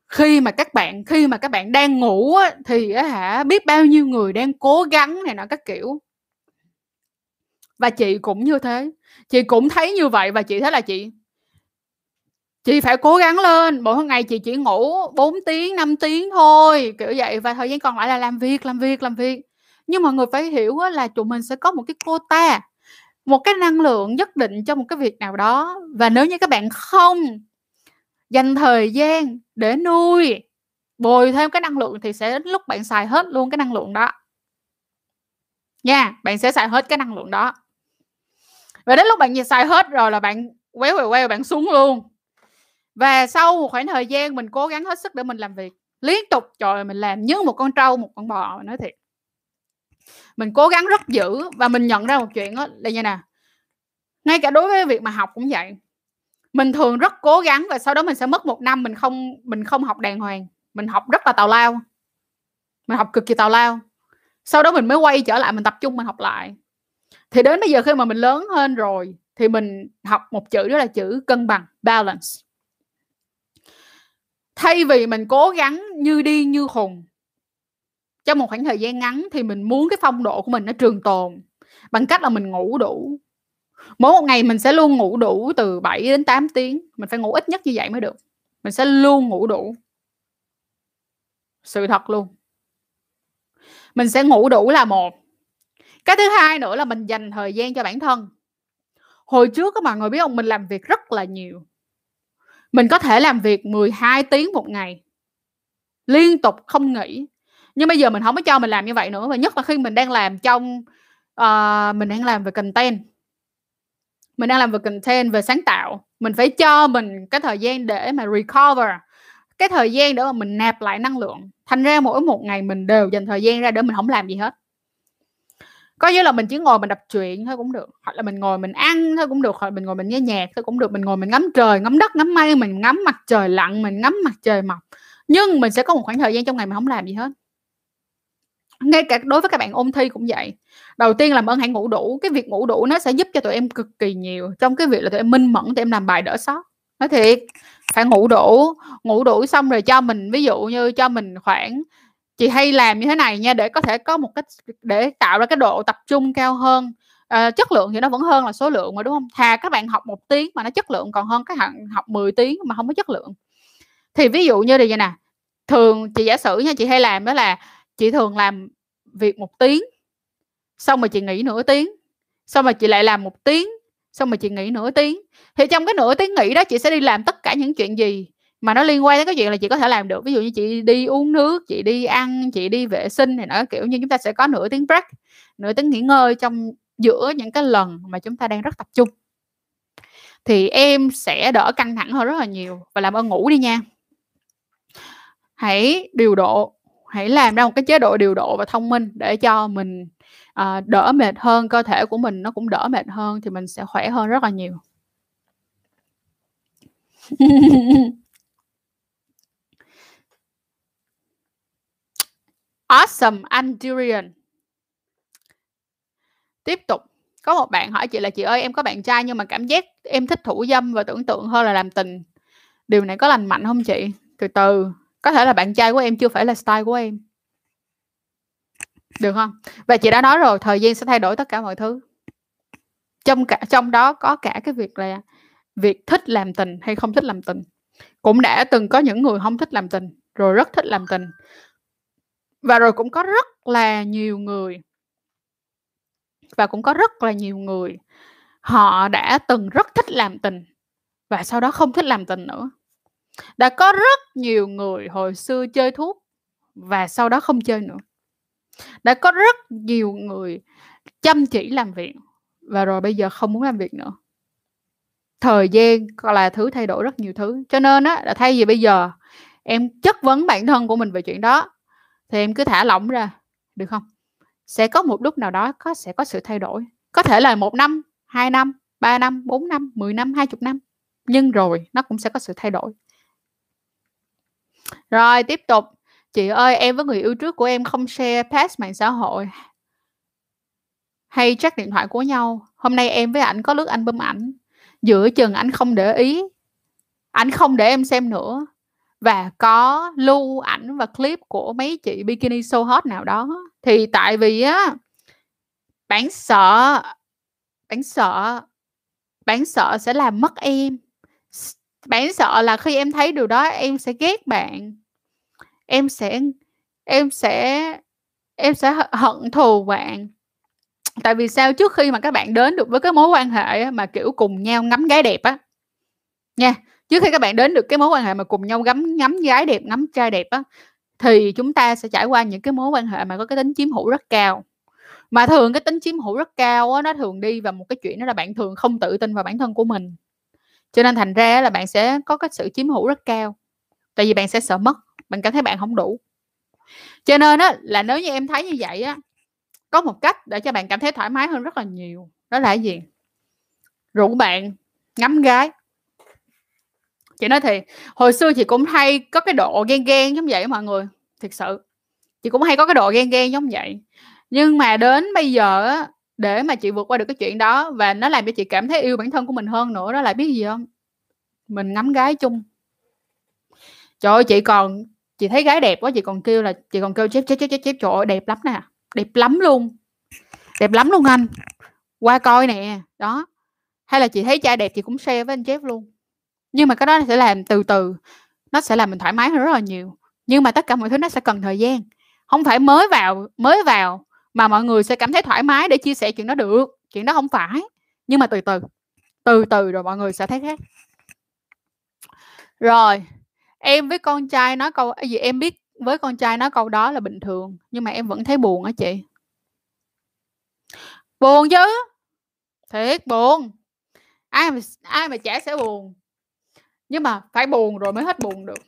khi mà các bạn khi mà các bạn đang ngủ á, thì á hả biết bao nhiêu người đang cố gắng này nọ các kiểu. Và chị cũng như thế chị cũng thấy như vậy và chị thấy là chị chị phải cố gắng lên, mỗi ngày chị chỉ ngủ 4 tiếng 5 tiếng thôi, kiểu vậy, và thời gian còn lại là làm việc làm việc làm việc. Nhưng mà người phải hiểu là tụi mình sẽ có một cái quota, một cái năng lượng nhất định cho một cái việc nào đó. Và nếu như các bạn không dành thời gian để nuôi, bồi thêm cái năng lượng thì sẽ đến lúc bạn xài hết luôn cái năng lượng đó. Nha, bạn sẽ xài hết cái năng lượng đó. Và đến lúc bạn xài hết rồi là bạn quéo quẹo queo bạn xuống luôn và sau một khoảng thời gian mình cố gắng hết sức để mình làm việc, liên tục, trời mình làm như một con trâu, một con bò, mình nói thiệt. Mình cố gắng rất dữ và mình nhận ra một chuyện đó là như nè. Ngay cả đối với việc mà học cũng vậy. Mình thường rất cố gắng và sau đó mình sẽ mất một năm mình không mình không học đàng hoàng. Mình học rất là tào lao. Mình học cực kỳ tào lao. Sau đó mình mới quay trở lại mình tập trung mình học lại. Thì đến bây giờ khi mà mình lớn hơn rồi thì mình học một chữ đó là chữ cân bằng, balance thay vì mình cố gắng như đi như khùng trong một khoảng thời gian ngắn thì mình muốn cái phong độ của mình nó trường tồn bằng cách là mình ngủ đủ. Mỗi một ngày mình sẽ luôn ngủ đủ từ 7 đến 8 tiếng, mình phải ngủ ít nhất như vậy mới được. Mình sẽ luôn ngủ đủ. Sự thật luôn. Mình sẽ ngủ đủ là một. Cái thứ hai nữa là mình dành thời gian cho bản thân. Hồi trước các bạn người biết không? Mình làm việc rất là nhiều mình có thể làm việc 12 tiếng một ngày. Liên tục không nghỉ. Nhưng bây giờ mình không có cho mình làm như vậy nữa và nhất là khi mình đang làm trong uh, mình đang làm về content. Mình đang làm về content về sáng tạo. Mình phải cho mình cái thời gian để mà recover cái thời gian để mà mình nạp lại năng lượng. Thành ra mỗi một ngày mình đều dành thời gian ra để mình không làm gì hết có nghĩa là mình chỉ ngồi mình đọc truyện thôi cũng được, hoặc là mình ngồi mình ăn thôi cũng được, hoặc là mình ngồi mình nghe nhạc thôi cũng được, mình ngồi mình ngắm trời, ngắm đất, ngắm mây, mình ngắm mặt trời lặn, mình ngắm mặt trời mọc. Nhưng mình sẽ có một khoảng thời gian trong ngày mình không làm gì hết. Ngay cả đối với các bạn ôn thi cũng vậy. Đầu tiên làm ơn hãy ngủ đủ, cái việc ngủ đủ nó sẽ giúp cho tụi em cực kỳ nhiều trong cái việc là tụi em minh mẫn, tụi em làm bài đỡ sót. Nói thiệt, phải ngủ đủ ngủ đủ xong rồi cho mình, ví dụ như cho mình khoảng chị hay làm như thế này nha để có thể có một cách để tạo ra cái độ tập trung cao hơn. À, chất lượng thì nó vẫn hơn là số lượng mà đúng không? Thà các bạn học một tiếng mà nó chất lượng còn hơn các bạn học 10 tiếng mà không có chất lượng. Thì ví dụ như là vậy nè thường chị giả sử nha chị hay làm đó là chị thường làm việc một tiếng xong rồi chị nghỉ nửa tiếng xong rồi chị lại làm một tiếng xong rồi chị nghỉ nửa tiếng. Thì trong cái nửa tiếng nghỉ đó chị sẽ đi làm tất cả những chuyện gì? Mà nó liên quan đến cái chuyện là chị có thể làm được. Ví dụ như chị đi uống nước chị đi ăn chị đi vệ sinh thì nó kiểu như chúng ta sẽ có nửa tiếng break nửa tiếng nghỉ ngơi trong giữa những cái lần mà chúng ta đang rất tập trung. Thì em sẽ đỡ căng thẳng hơn rất là nhiều và làm ơn ngủ đi nha. Hãy điều độ hãy làm ra một cái chế độ điều độ và thông minh để cho mình à, đỡ mệt hơn cơ thể của mình nó cũng đỡ mệt hơn thì mình sẽ khỏe hơn rất là nhiều. awesome, anh Durian. Tiếp tục. Có một bạn hỏi chị là, chị ơi, em có bạn trai nhưng mà cảm giác em thích thủ dâm và tưởng tượng hơn là làm tình. Điều này có lành mạnh không chị? Từ từ. Có thể là bạn trai của em, chưa phải là style của em. Được không? Và chị đã nói rồi, thời gian sẽ thay đổi tất cả mọi thứ. Trong cả, trong đó có cả cái việc là việc thích làm tình hay không thích làm tình. Cũng đã từng có những người không thích làm tình, rồi rất thích làm tình và rồi cũng có rất là nhiều người và cũng có rất là nhiều người, họ đã từng rất thích làm tình và sau đó không thích làm tình nữa. Đã có rất nhiều người hồi xưa chơi thuốc và sau đó không chơi nữa. Đã có rất nhiều người chăm chỉ làm việc và rồi bây giờ không muốn làm việc nữa. Thời gian là thứ thay đổi rất nhiều thứ, cho nên á, là thay vì bây giờ em chất vấn bản thân của mình về chuyện đó thì em cứ thả lỏng ra, được không? Sẽ có một lúc nào đó có, sẽ có sự thay đổi. Có thể là một năm, hai năm, ba năm, bốn năm, mười năm, hai chục năm. Nhưng rồi nó cũng sẽ có sự thay đổi. Rồi, tiếp tục. Chị ơi, em với người yêu trước của em không share pass mạng xã hội hay check điện thoại của nhau. Hôm nay em với ảnh có lướt album ảnh. Giữa chừng ảnh không để ý, ảnh không để em xem nữa và có lưu ảnh và clip của mấy chị bikini so hot nào đó. Thì tại vì á, bạn sợ bạn sợ bạn sợ sẽ làm mất em. Bạn sợ là khi em thấy điều đó, em sẽ ghét bạn. Em sẽ em sẽ em sẽ hận thù bạn. Tại vì sao? Trước khi mà các bạn đến được với cái mối quan hệ mà, kiểu, cùng nhau ngắm gái đẹp á. Nha trước khi các bạn đến được cái mối quan hệ mà cùng nhau ngắm ngắm gái đẹp, ngắm trai đẹp á, thì chúng ta sẽ trải qua những cái mối quan hệ mà có cái tính chiếm hữu rất cao. Mà thường cái tính chiếm hữu rất cao á, nó thường đi vào một cái chuyện đó là bạn thường không tự tin vào bản thân của mình. Cho nên thành ra là bạn sẽ có cái sự chiếm hữu rất cao. Tại vì bạn sẽ sợ mất, bạn cảm thấy bạn không đủ. Cho nên á là nếu như em thấy như vậy á, có một cách để cho bạn cảm thấy thoải mái hơn rất là nhiều. Đó là cái gì? Rủ bạn, ngắm gái chị nói thì hồi xưa chị cũng hay có cái độ ghen ghen giống vậy mọi người thực sự. Chị cũng hay có cái độ ghen ghen giống vậy. Nhưng mà đến bây giờ á, để mà chị vượt qua được cái chuyện đó và nó làm cho chị cảm thấy yêu bản thân của mình hơn nữa, đó là biết gì không? Mình ngắm gái chung. Trời ơi, chị còn, chị thấy gái đẹp quá, chị còn kêu là, chị còn kêu chép chép chép chép chép trời ơi, đẹp lắm nè, đẹp lắm luôn. Đẹp lắm luôn anh. Qua coi nè, đó. Hay là chị thấy trai đẹp, chị cũng share với anh chép luôn nhưng mà cái đó sẽ làm từ từ, nó sẽ làm mình thoải mái hơn rất là nhiều. Nhưng mà tất cả mọi thứ nó sẽ cần thời gian. Không phải mới vào mới vào mà mọi người sẽ cảm thấy thoải mái để chia sẻ chuyện đó được, chuyện đó không phải. Nhưng mà từ từ từ từ rồi mọi người sẽ thấy khác. Rồi, em với con trai nói câu à, gì, em biết với con trai nói câu đó là bình thường, nhưng mà em vẫn thấy buồn á chị. Buồn chứ? Thiệt buồn. Ai mà ai mà trẻ sẽ buồn? Nhưng mà phải buồn rồi mới hết buồn được.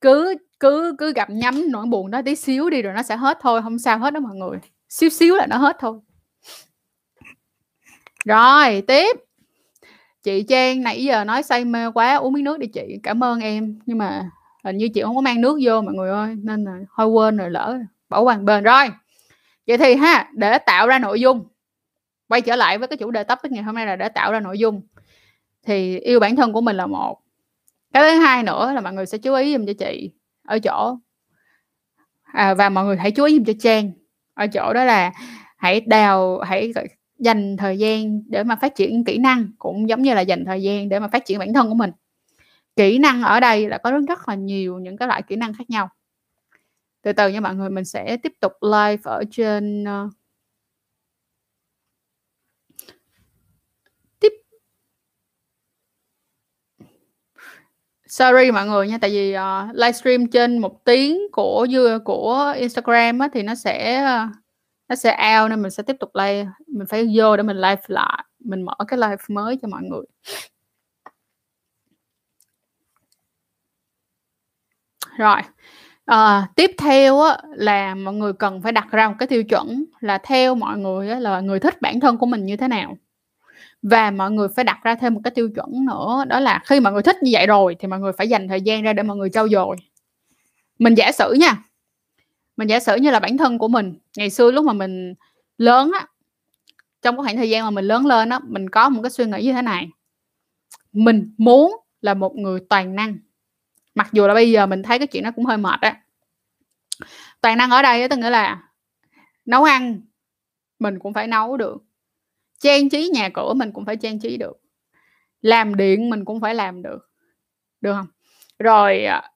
Cứ cứ cứ gặp nhắm nỗi buồn đó tí xíu đi rồi nó sẽ hết thôi, không sao hết đó mọi người. Xíu xíu là nó hết thôi. Rồi, tiếp. Chị Trang nãy giờ nói say mê quá, uống miếng nước đi chị. Cảm ơn em. Nhưng mà hình như chị không có mang nước vô mọi người ơi, nên là hơi quên rồi lỡ bỏ qua bên. Rồi, vậy thì ha, để tạo ra nội dung. Quay trở lại với cái chủ đề topic ngày hôm nay là để tạo ra nội dung thì yêu bản thân của mình là một. Cái thứ hai nữa là mọi người sẽ chú ý giùm cho chị ở chỗ. À, và mọi người hãy chú ý giùm cho trang ở chỗ đó là hãy đào hãy dành thời gian để mà phát triển kỹ năng cũng giống như là dành thời gian để mà phát triển bản thân của mình. Kỹ năng ở đây là có rất rất là nhiều những cái loại kỹ năng khác nhau. Từ từ nha mọi người mình sẽ tiếp tục live ở trên uh, sorry mọi người nha tại vì ờ, uh, livestream trên một tiếng của của Instagram á, thì nó sẽ ờ, nó sẽ out nên mình sẽ tiếp tục live. Mình phải vô để mình live lại mình mở cái live mới cho mọi người. Rồi à, tiếp theo á, là mọi người cần phải đặt ra một cái tiêu chuẩn là theo mọi người á, là người thích bản thân của mình như thế nào và mọi người phải đặt ra thêm một cái tiêu chuẩn nữa, đó là khi mọi người thích như vậy rồi thì mọi người phải dành thời gian ra để mọi người trau dồi. Mình giả sử nha, mình giả sử như là bản thân của mình, ngày xưa lúc mà mình lớn á, trong cái khoảng thời gian mà mình lớn lên á, mình có một cái suy nghĩ như thế này. Mình muốn là một người toàn năng. Mặc dù là bây giờ mình thấy cái chuyện nó cũng hơi mệt á. Toàn năng ở đây tức nghĩa là nấu ăn, mình cũng phải nấu được trang trí nhà cửa mình cũng phải trang trí được. Làm điện mình cũng phải làm được. Được không? Rồi à,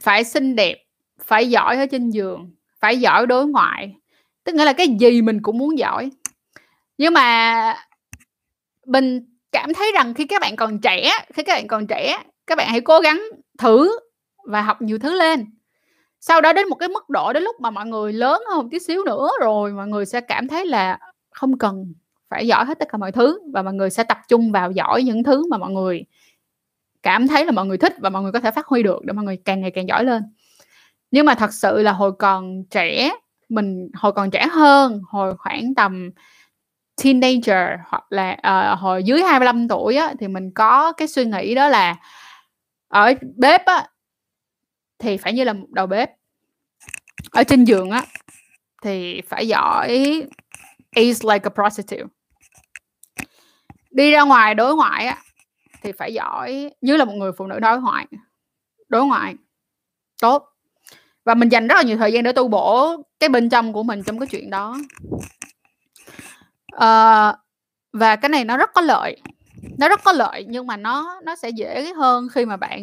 phải xinh đẹp, phải giỏi ở trên giường, phải giỏi đối ngoại. Tức nghĩa là cái gì mình cũng muốn giỏi. Nhưng mà mình cảm thấy rằng khi các bạn còn trẻ, khi các bạn còn trẻ, các bạn hãy cố gắng thử và học nhiều thứ lên. Sau đó đến một cái mức độ, đến lúc mà mọi người lớn hơn tí xíu nữa rồi, mọi người sẽ cảm thấy là không cần phải giỏi hết tất cả mọi thứ và mọi người sẽ tập trung vào giỏi những thứ mà mọi người cảm thấy là mọi người thích và mọi người có thể phát huy được để mọi người càng ngày càng giỏi lên. Nhưng mà thật sự là hồi còn trẻ mình hồi còn trẻ hơn hồi khoảng tầm teenager hoặc là uh, hồi dưới 25 tuổi á, thì mình có cái suy nghĩ đó là ở bếp á thì phải như là một đầu bếp. Ở trên giường á thì phải giỏi is like a prostitute đi ra ngoài đối ngoại á thì phải giỏi. Như là một người phụ nữ đối ngoại đối ngoại tốt. Và mình dành rất là nhiều thời gian để tu bổ cái bên trong của mình trong cái chuyện đó. À, và cái này nó rất có lợi nó rất có lợi nhưng mà nó nó sẽ dễ hơn khi mà bạn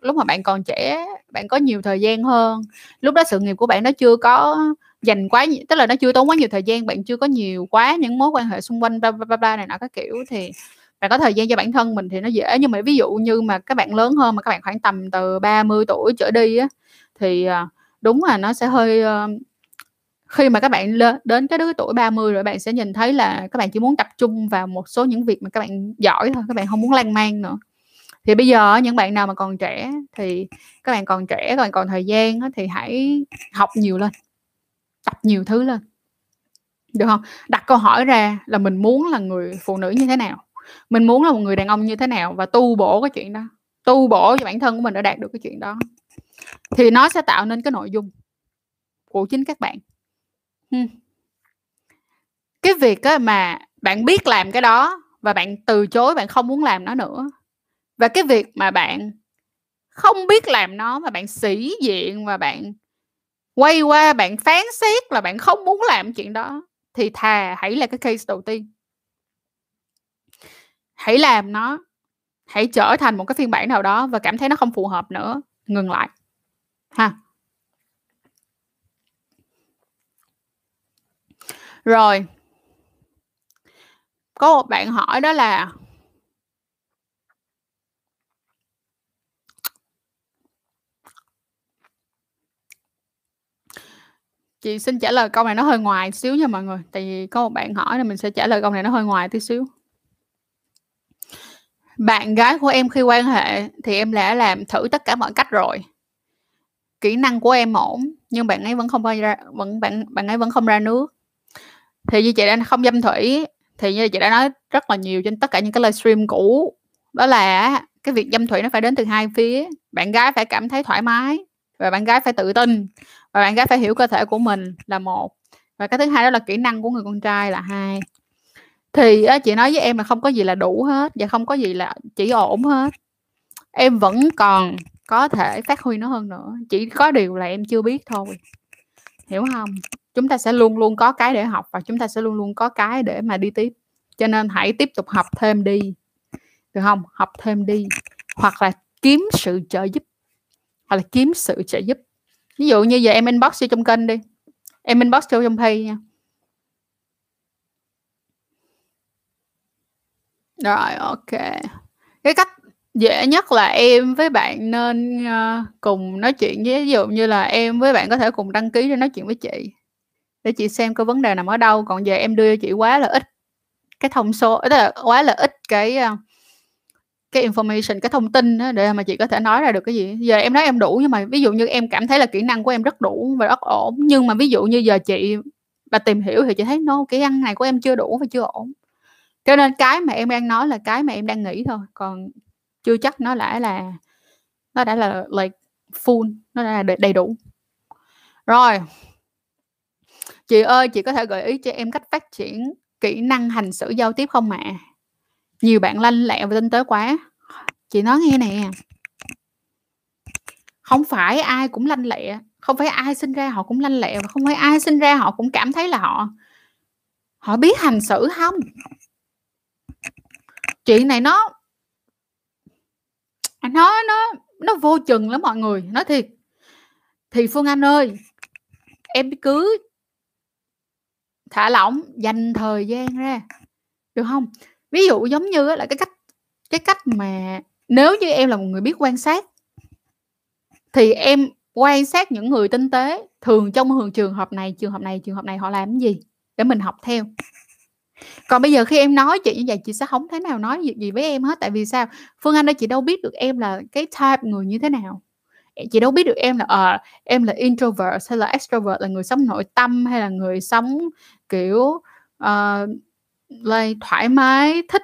lúc mà bạn còn trẻ bạn có nhiều thời gian hơn. Lúc đó sự nghiệp của bạn nó chưa có dành quá tức là nó chưa tốn quá nhiều thời gian, bạn chưa có nhiều quá những mối quan hệ xung quanh ba ba ba này nọ các kiểu thì bạn có thời gian cho bản thân mình thì nó dễ. Nhưng mà ví dụ như mà các bạn lớn hơn, mà các bạn khoảng tầm từ 30 tuổi trở đi á, thì à, đúng là nó sẽ hơi ờ, khi mà các bạn lên đến cái đứa tuổi 30 rồi bạn sẽ nhìn thấy là các bạn chỉ muốn tập trung vào một số những việc mà các bạn giỏi thôi, các bạn không muốn lan man nữa. Thì bây giờ những bạn nào mà còn trẻ thì, các bạn còn trẻ các bạn còn thời gian thì hãy học nhiều lên tập nhiều thứ lên. Được không? Đặt câu hỏi ra là mình muốn là người phụ nữ như thế nào? Mình muốn là một người đàn ông như thế nào và tu bổ cái chuyện đó? Tu bổ cho bản thân của mình để đạt được cái chuyện đó. Thì nó sẽ tạo nên cái nội dung của chính các bạn. Hmm. Cái việc á mà bạn biết làm cái đó và bạn từ chối, bạn không muốn làm nó nữa. Và cái việc mà bạn không biết làm nó mà bạn sĩ diện và bạn quay qua bạn phán xét là bạn không muốn làm chuyện đó thì thà hãy là cái case đầu tiên. Hãy làm nó, hãy trở thành một cái phiên bản nào đó và cảm thấy nó không phù hợp nữa, ngừng lại. Ha. Rồi. Có một bạn hỏi đó là Chị xin trả lời câu này nó hơi ngoài xíu nha mọi người, tại vì có một bạn hỏi nên mình sẽ trả lời câu này nó hơi ngoài tí xíu. Bạn gái của em khi quan hệ thì em đã làm thử tất cả mọi cách rồi. Kỹ năng của em ổn, nhưng bạn ấy vẫn không ra vẫn bạn bạn ấy vẫn không ra nước. Thì như chị đã không dâm thủy thì như chị đã nói rất là nhiều trên tất cả những cái livestream cũ. Đó là cái việc dâm thủy nó phải đến từ hai phía. Bạn gái phải cảm thấy thoải mái và bạn gái phải tự tin và bạn gái phải hiểu cơ thể của mình là một. Và cái thứ hai đó là kỹ năng của người con trai là hai. Thì chị nói với em là không có gì là đủ hết và không có gì là chỉ ổn hết. Em vẫn còn có thể phát huy nó hơn nữa. Chỉ có điều là em chưa biết thôi. Hiểu không? Chúng ta sẽ luôn luôn có cái để học và chúng ta sẽ luôn luôn có cái để mà đi tiếp. Cho nên hãy tiếp tục học thêm đi. Được không? Học thêm đi. Hoặc là kiếm sự trợ giúp. Hoặc là kiếm sự trợ giúp ví dụ như giờ em inbox vô trong kênh đi. Em inbox vô trong pay nha. Rồi ok. Cái cách dễ nhất là em với bạn nên uh, cùng nói chuyện với ví dụ như là em với bạn có thể cùng đăng ký để nói chuyện với chị để chị xem cái vấn đề nằm ở đâu. Còn giờ em đưa cho chị quá là ít cái thông số tức là quá là ít cái uh, cái information cái thông tin đó để mà chị có thể nói ra được cái gì. Giờ em nói em đủ nhưng mà ví dụ như em cảm thấy là kỹ năng của em rất đủ và rất ổn. Nhưng mà ví dụ như giờ chị bà tìm hiểu thì chị thấy no kỹ năng này của em chưa đủ và chưa ổn. Cho nên cái mà em đang nói là cái mà em đang nghĩ thôi. Còn chưa chắc nó đã là nó đã là like full nó đã là đầy đủ. Rồi. Chị ơi, chị có thể gợi ý cho em cách phát triển kỹ năng hành xử giao tiếp không ạ? Nhiều bạn lanh lẹ và tinh tế quá. Chị nói nghe nè. Không phải ai cũng lanh lẹ, không phải ai sinh ra họ cũng lanh lẹ và không phải ai sinh ra họ cũng cảm thấy là họ họ biết hành xử không? Chuyện này nó nó nó nó vô chừng lắm mọi người, nói thiệt. Thì Phương Anh ơi, em cứ thả lỏng dành thời gian ra được không ví dụ giống như là cái cách cái cách mà nếu như em là một người biết quan sát thì em quan sát những người tinh tế thường trong hường trường hợp này trường hợp này trường hợp này họ làm cái gì để mình học theo. Còn bây giờ khi em nói chị như vậy chị sẽ không thế nào nói gì, gì với em hết. Tại vì sao? Phương anh ơi chị đâu biết được em là cái type người như thế nào. Chị đâu biết được em là uh, em là introvert hay là extrovert là người sống nội tâm hay là người sống kiểu ờ, uh, like, thoải mái thích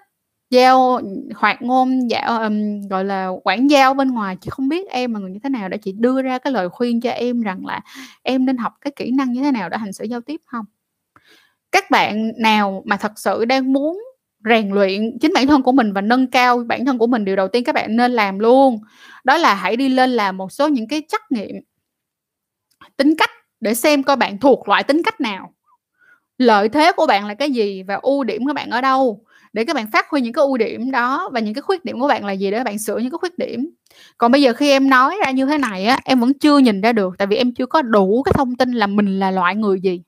giao hoạt ngôn dạo um, gọi là quảng giao bên ngoài chị không biết em là người như thế nào. Để chị đưa ra cái lời khuyên cho em rằng là em nên học cái kỹ năng như thế nào để hành xử giao tiếp không? Các bạn nào mà thật sự đang muốn rèn luyện chính bản thân của mình và nâng cao bản thân của mình điều đầu tiên các bạn nên làm luôn. Đó là hãy đi lên làm một số những cái trắc nghiệm tính cách để xem coi bạn thuộc loại tính cách nào. Lợi thế của bạn là cái gì và ưu điểm của bạn ở đâu để các bạn phát huy những cái ưu điểm đó và những cái khuyết điểm của bạn là gì để bạn sửa những cái khuyết điểm. Còn bây giờ khi em nói ra như thế này á, em vẫn chưa nhìn ra được, tại vì em chưa có đủ cái thông tin là mình là loại người gì.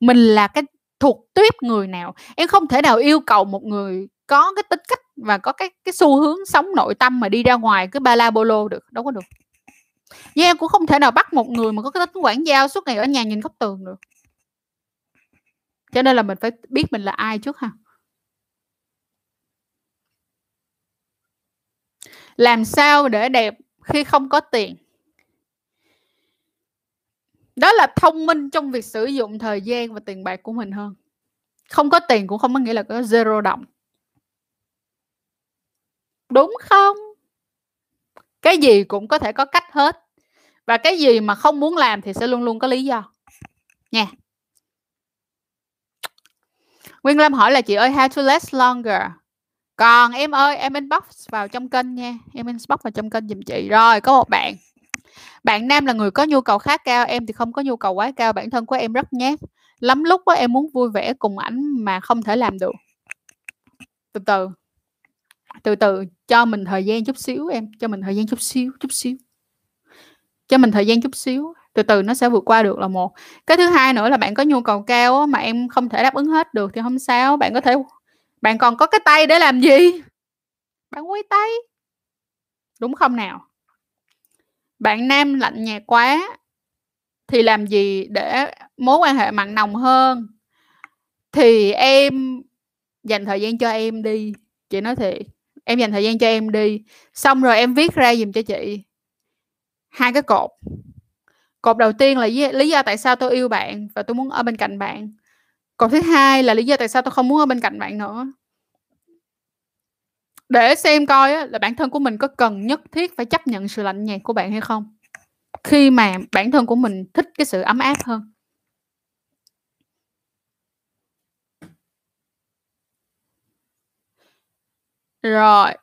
Mình là cái thuộc tuyếp người nào. Em không thể nào yêu cầu một người có cái tính cách và có cái cái xu hướng sống nội tâm mà đi ra ngoài cái ba la bolo được, đâu có được. Nhưng em cũng không thể nào bắt một người mà có cái tính quản giao suốt ngày ở nhà nhìn góc tường được. Cho nên là mình phải biết mình là ai trước ha. Làm sao để đẹp khi không có tiền? Đó là thông minh trong việc sử dụng thời gian và tiền bạc của mình hơn. Không có tiền cũng không có nghĩa là có zero đồng đúng không? Cái gì cũng có thể có cách hết. Và cái gì mà không muốn làm thì sẽ luôn luôn có lý do. Nha. Nguyên Lâm hỏi là, chị ơi, how to last longer? Còn em ơi, em inbox vào trong kênh nha. Em inbox vào trong kênh giùm chị. Rồi, có một bạn. Bạn nam là người có nhu cầu khá cao, em thì không có nhu cầu quá cao. Bản thân của em rất nhát. Lắm lúc đó em muốn vui vẻ cùng ảnh mà không thể làm được. Từ từ. Từ từ, cho mình thời gian chút xíu em. Cho mình thời gian chút xíu chút xíu. Cho mình thời gian chút xíu. Từ từ, nó sẽ vượt qua được là một. Cái thứ hai nữa là bạn có nhu cầu cao mà em không thể đáp ứng hết được thì không sao. Bạn có thể bạn còn có cái tay để làm gì? Bạn quay tay. Đúng không nào? Bạn nam lạnh nhạt quá, thì làm gì để mối quan hệ mặn nồng hơn? Thì em dành thời gian cho em đi. Chị nói thiệt, em dành thời gian cho em đi. Xong rồi em viết ra dùm cho chị hai cái cột. Cột đầu tiên là lý do tại sao tôi yêu bạn và tôi muốn ở bên cạnh bạn còn thứ hai là lý do tại sao tôi không muốn ở bên cạnh bạn nữa. Để xem coi á, là bản thân của mình có cần nhất thiết phải chấp nhận sự lạnh nhạt của bạn hay không. Khi mà bản thân của mình thích cái sự ấm áp hơn. Rồi.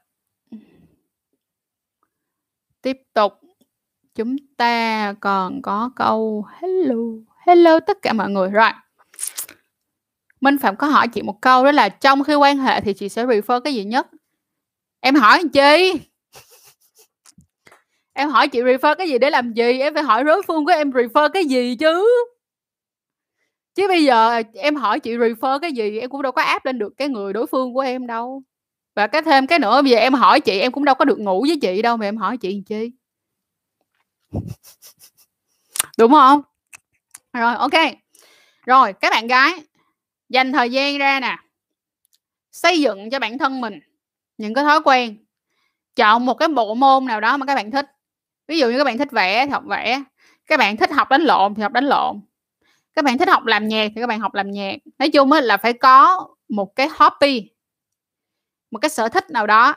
Tiếp tục. Chúng ta còn có câu hello hello tất cả mọi người. Rồi. Minh Phạm có hỏi chị một câu đó là trong khi quan hệ thì chị sẽ refer cái gì nhất? Em hỏi làm chi? Em hỏi chị refer cái gì để làm gì? Em phải hỏi đối phương của em refer cái gì chứ? Chứ bây giờ em hỏi chị refer cái gì, em cũng đâu có áp lên được cái người đối phương của em đâu. Và cái thêm cái nữa, bây giờ em hỏi chị, em cũng đâu có được ngủ với chị đâu mà em hỏi chị làm chi? Đúng không? Rồi, ok. Rồi, các bạn gái dành thời gian ra nè. Xây dựng cho bản thân mình những cái thói quen. Chọn một cái bộ môn nào đó mà các bạn thích. Ví dụ như các bạn thích vẽ thì học vẽ. Các bạn thích học đánh lộn thì học đánh lộn. Các bạn thích học làm nhạc thì các bạn học làm nhạc. Nói chung là phải có một cái hobby, một cái sở thích nào đó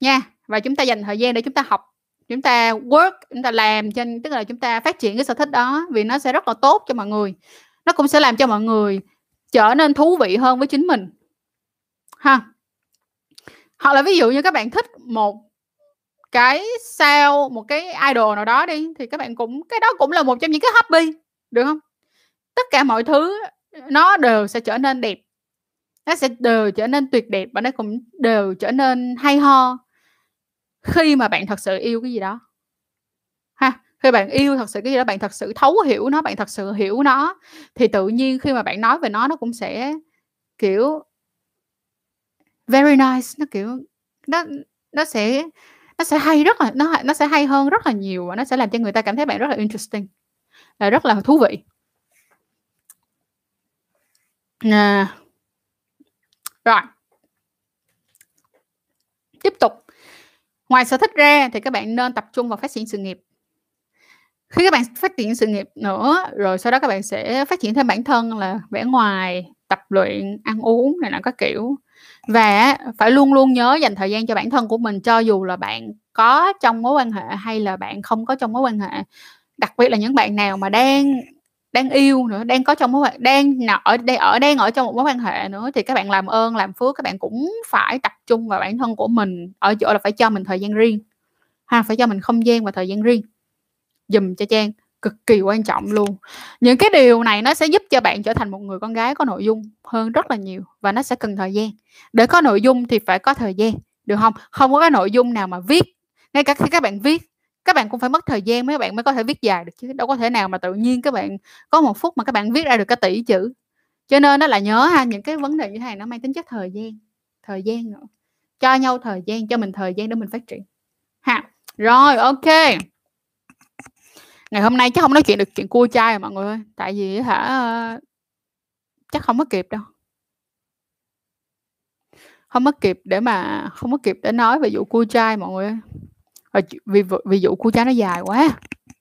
nha. Và chúng ta dành thời gian để chúng ta học, chúng ta work, chúng ta làm trên, tức là chúng ta phát triển cái sở thích đó vì nó sẽ rất là tốt cho mọi người. Nó cũng sẽ làm cho mọi người trở nên thú vị hơn với chính mình. Ha. Hoặc là ví dụ như các bạn thích một cái sao, một cái idol nào đó đi, thì các bạn cũng, cái đó cũng là một trong những cái hobby, được không? Tất cả mọi thứ nó đều sẽ trở nên đẹp. Nó sẽ đều trở nên tuyệt đẹp và nó cũng đều trở nên hay ho khi mà bạn thật sự yêu cái gì đó khi bạn yêu thật sự, cái gì đó, bạn thật sự thấu hiểu nó, bạn thật sự hiểu nó, thì tự nhiên khi mà bạn nói về nó nó cũng sẽ, kiểu, very nice, nó, kiểu, nó nó sẽ nó sẽ hay rất là, nó nó sẽ hay hơn rất là nhiều và nó sẽ làm cho người ta cảm thấy bạn rất là interesting, là rất là thú vị. À. rồi. Tiếp tục. Ngoài sở thích ra thì các bạn nên tập trung vào phát triển sự nghiệp khi các bạn phát triển sự nghiệp nữa, rồi sau đó các bạn sẽ phát triển thêm bản thân là vẽ ngoài, tập luyện, ăn uống này nọ các kiểu. Và phải luôn luôn nhớ dành thời gian cho bản thân của mình, cho dù là bạn có trong mối quan hệ hay là bạn không có trong mối quan hệ. Đặc biệt là những bạn nào mà đang đang yêu nữa, đang có trong mối quan, đang ở đang ở đang ở trong một mối quan hệ nữa thì các bạn làm ơn, làm phước, các bạn cũng phải tập trung vào bản thân của mình. Ở chỗ là phải cho mình thời gian riêng, ha, phải cho mình không gian và thời gian riêng dùm cho trang, cực kỳ quan trọng luôn. Những cái điều này nó sẽ giúp cho bạn trở thành một người con gái có nội dung hơn rất là nhiều và nó sẽ cần thời gian. Để có nội dung thì phải có thời gian, được không? Không có cái nội dung nào mà viết, ngay cả khi các bạn viết, các bạn cũng phải mất thời gian mấy bạn mới có thể viết dài được chứ. Đâu có thể nào mà tự nhiên các bạn có một phút mà các bạn viết ra được cả tỷ chữ. Cho nên nó là nhớ ha, những cái vấn đề như thế này nó mang tính chất thời gian thời gian nữa. Cho nhau thời gian, cho mình thời gian để mình phát triển. Ha rồi, ok ngày hôm nay chắc không nói chuyện được chuyện cua trai mọi người ơi. Tại vì hả, chắc không có kịp đâu. Không có kịp để mà, không có kịp để nói về vụ cua trai mọi người ơi. Rồi vì vụ cua trai nó dài quá.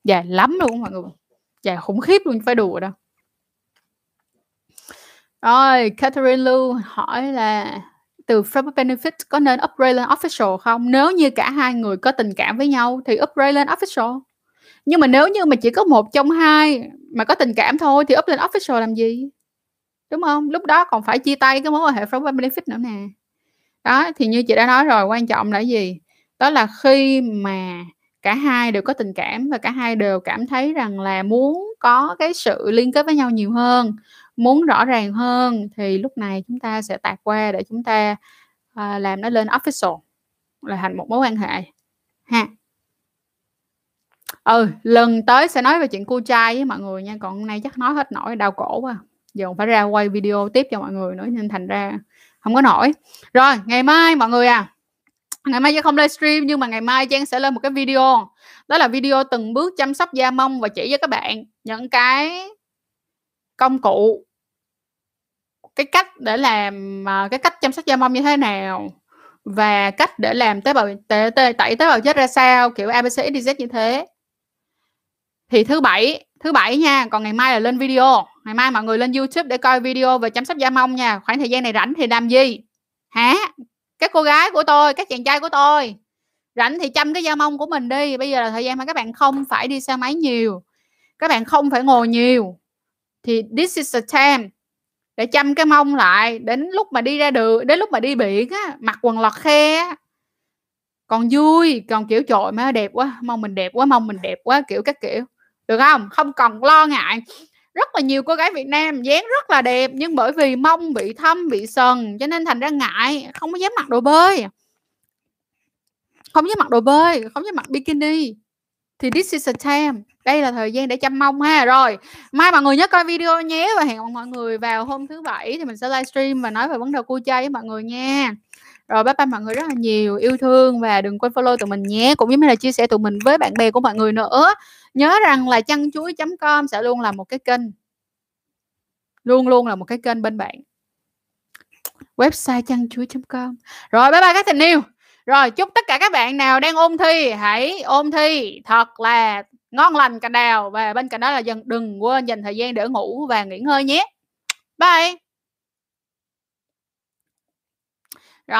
Dài lắm luôn mọi người. Dài khủng khiếp luôn phải đùa đâu. Rồi, Catherine Lu hỏi là từ Friend Benefit có nên upgrade lên official không? Nếu như cả hai người có tình cảm với nhau thì upgrade lên official. Nhưng mà nếu như mà chỉ có một trong hai mà có tình cảm thôi thì up lên official làm gì? Đúng không? Lúc đó còn phải chia tay cái mối quan hệ Friend Benefit nữa nè. Đó, thì như chị đã nói rồi, quan trọng là gì? Đó là khi mà cả hai đều có tình cảm và cả hai đều cảm thấy rằng là muốn có cái sự liên kết với nhau nhiều hơn, muốn rõ ràng hơn thì lúc này chúng ta sẽ tạt qua để chúng ta, uh, làm nó lên official, là thành một mối quan hệ ha. Ừ, lần tới sẽ nói về chuyện cua trai với mọi người nha, còn hôm nay chắc nói hết nổi đau cổ quá, giờ còn phải ra quay video tiếp cho mọi người nữa nên thành ra không có nổi. Rồi, ngày mai mọi người à. Ngày mai sẽ không livestream nhưng mà ngày mai trang sẽ lên một cái video. Đó là video từng bước chăm sóc da mông và chỉ cho các bạn những cái công cụ cái cách để làm à, cái cách chăm sóc da mông như thế nào và cách để làm tế bào tẩy tế, tẩy tế bào chết ra sao kiểu abc xyz như thế thì thứ bảy thứ bảy nha, còn ngày mai là lên video. Ngày mai mọi người lên youtube để coi video về chăm sóc da mông nha. Khoảng thời gian này rảnh thì làm gì? Hả? Các cô gái của tôi, các chàng trai của tôi. Rảnh thì chăm cái da mông của mình đi. Bây giờ là thời gian mà các bạn không phải đi xe máy nhiều. Các bạn không phải ngồi nhiều. Thì this is the time để chăm cái mông lại. Đến lúc mà đi ra đường, đến lúc mà đi biển á, mặc quần lọt khe á. Còn vui, còn kiểu trội má đẹp quá, mông mình đẹp quá, mông mình đẹp quá, kiểu các kiểu được không? Không còn lo ngại. Rất là nhiều cô gái Việt Nam dáng rất là đẹp, nhưng bởi vì mông, bị thâm, bị sần, cho nên thành ra ngại, không có dám mặc đồ bơi. Không dám mặc đồ bơi, không dám mặc bikini. Thì this is a time. Đây là thời gian để chăm mông ha. Rồi, mai mọi người nhớ coi video nhé và hẹn mọi người vào hôm thứ bảy thì mình sẽ livestream và nói về vấn đề cua chay với mọi người nha rồi, bye bye mọi người rất là nhiều. Yêu thương và đừng quên follow tụi mình nhé. Cũng giống như là chia sẻ tụi mình với bạn bè của mọi người nữa. Nhớ rằng là chăn chuối com sẽ luôn là một cái kênh. Luôn luôn là một cái kênh bên bạn. Website chăn chuối com. Rồi, bye bye các tình yêu. Rồi, chúc tất cả các bạn nào đang ôn thi, hãy ôn thi. Thật là ngon lành cành đào. Và bên cạnh đó là dần, đừng quên dành thời gian để ngủ và nghỉ ngơi nhé. Bye. Rồi.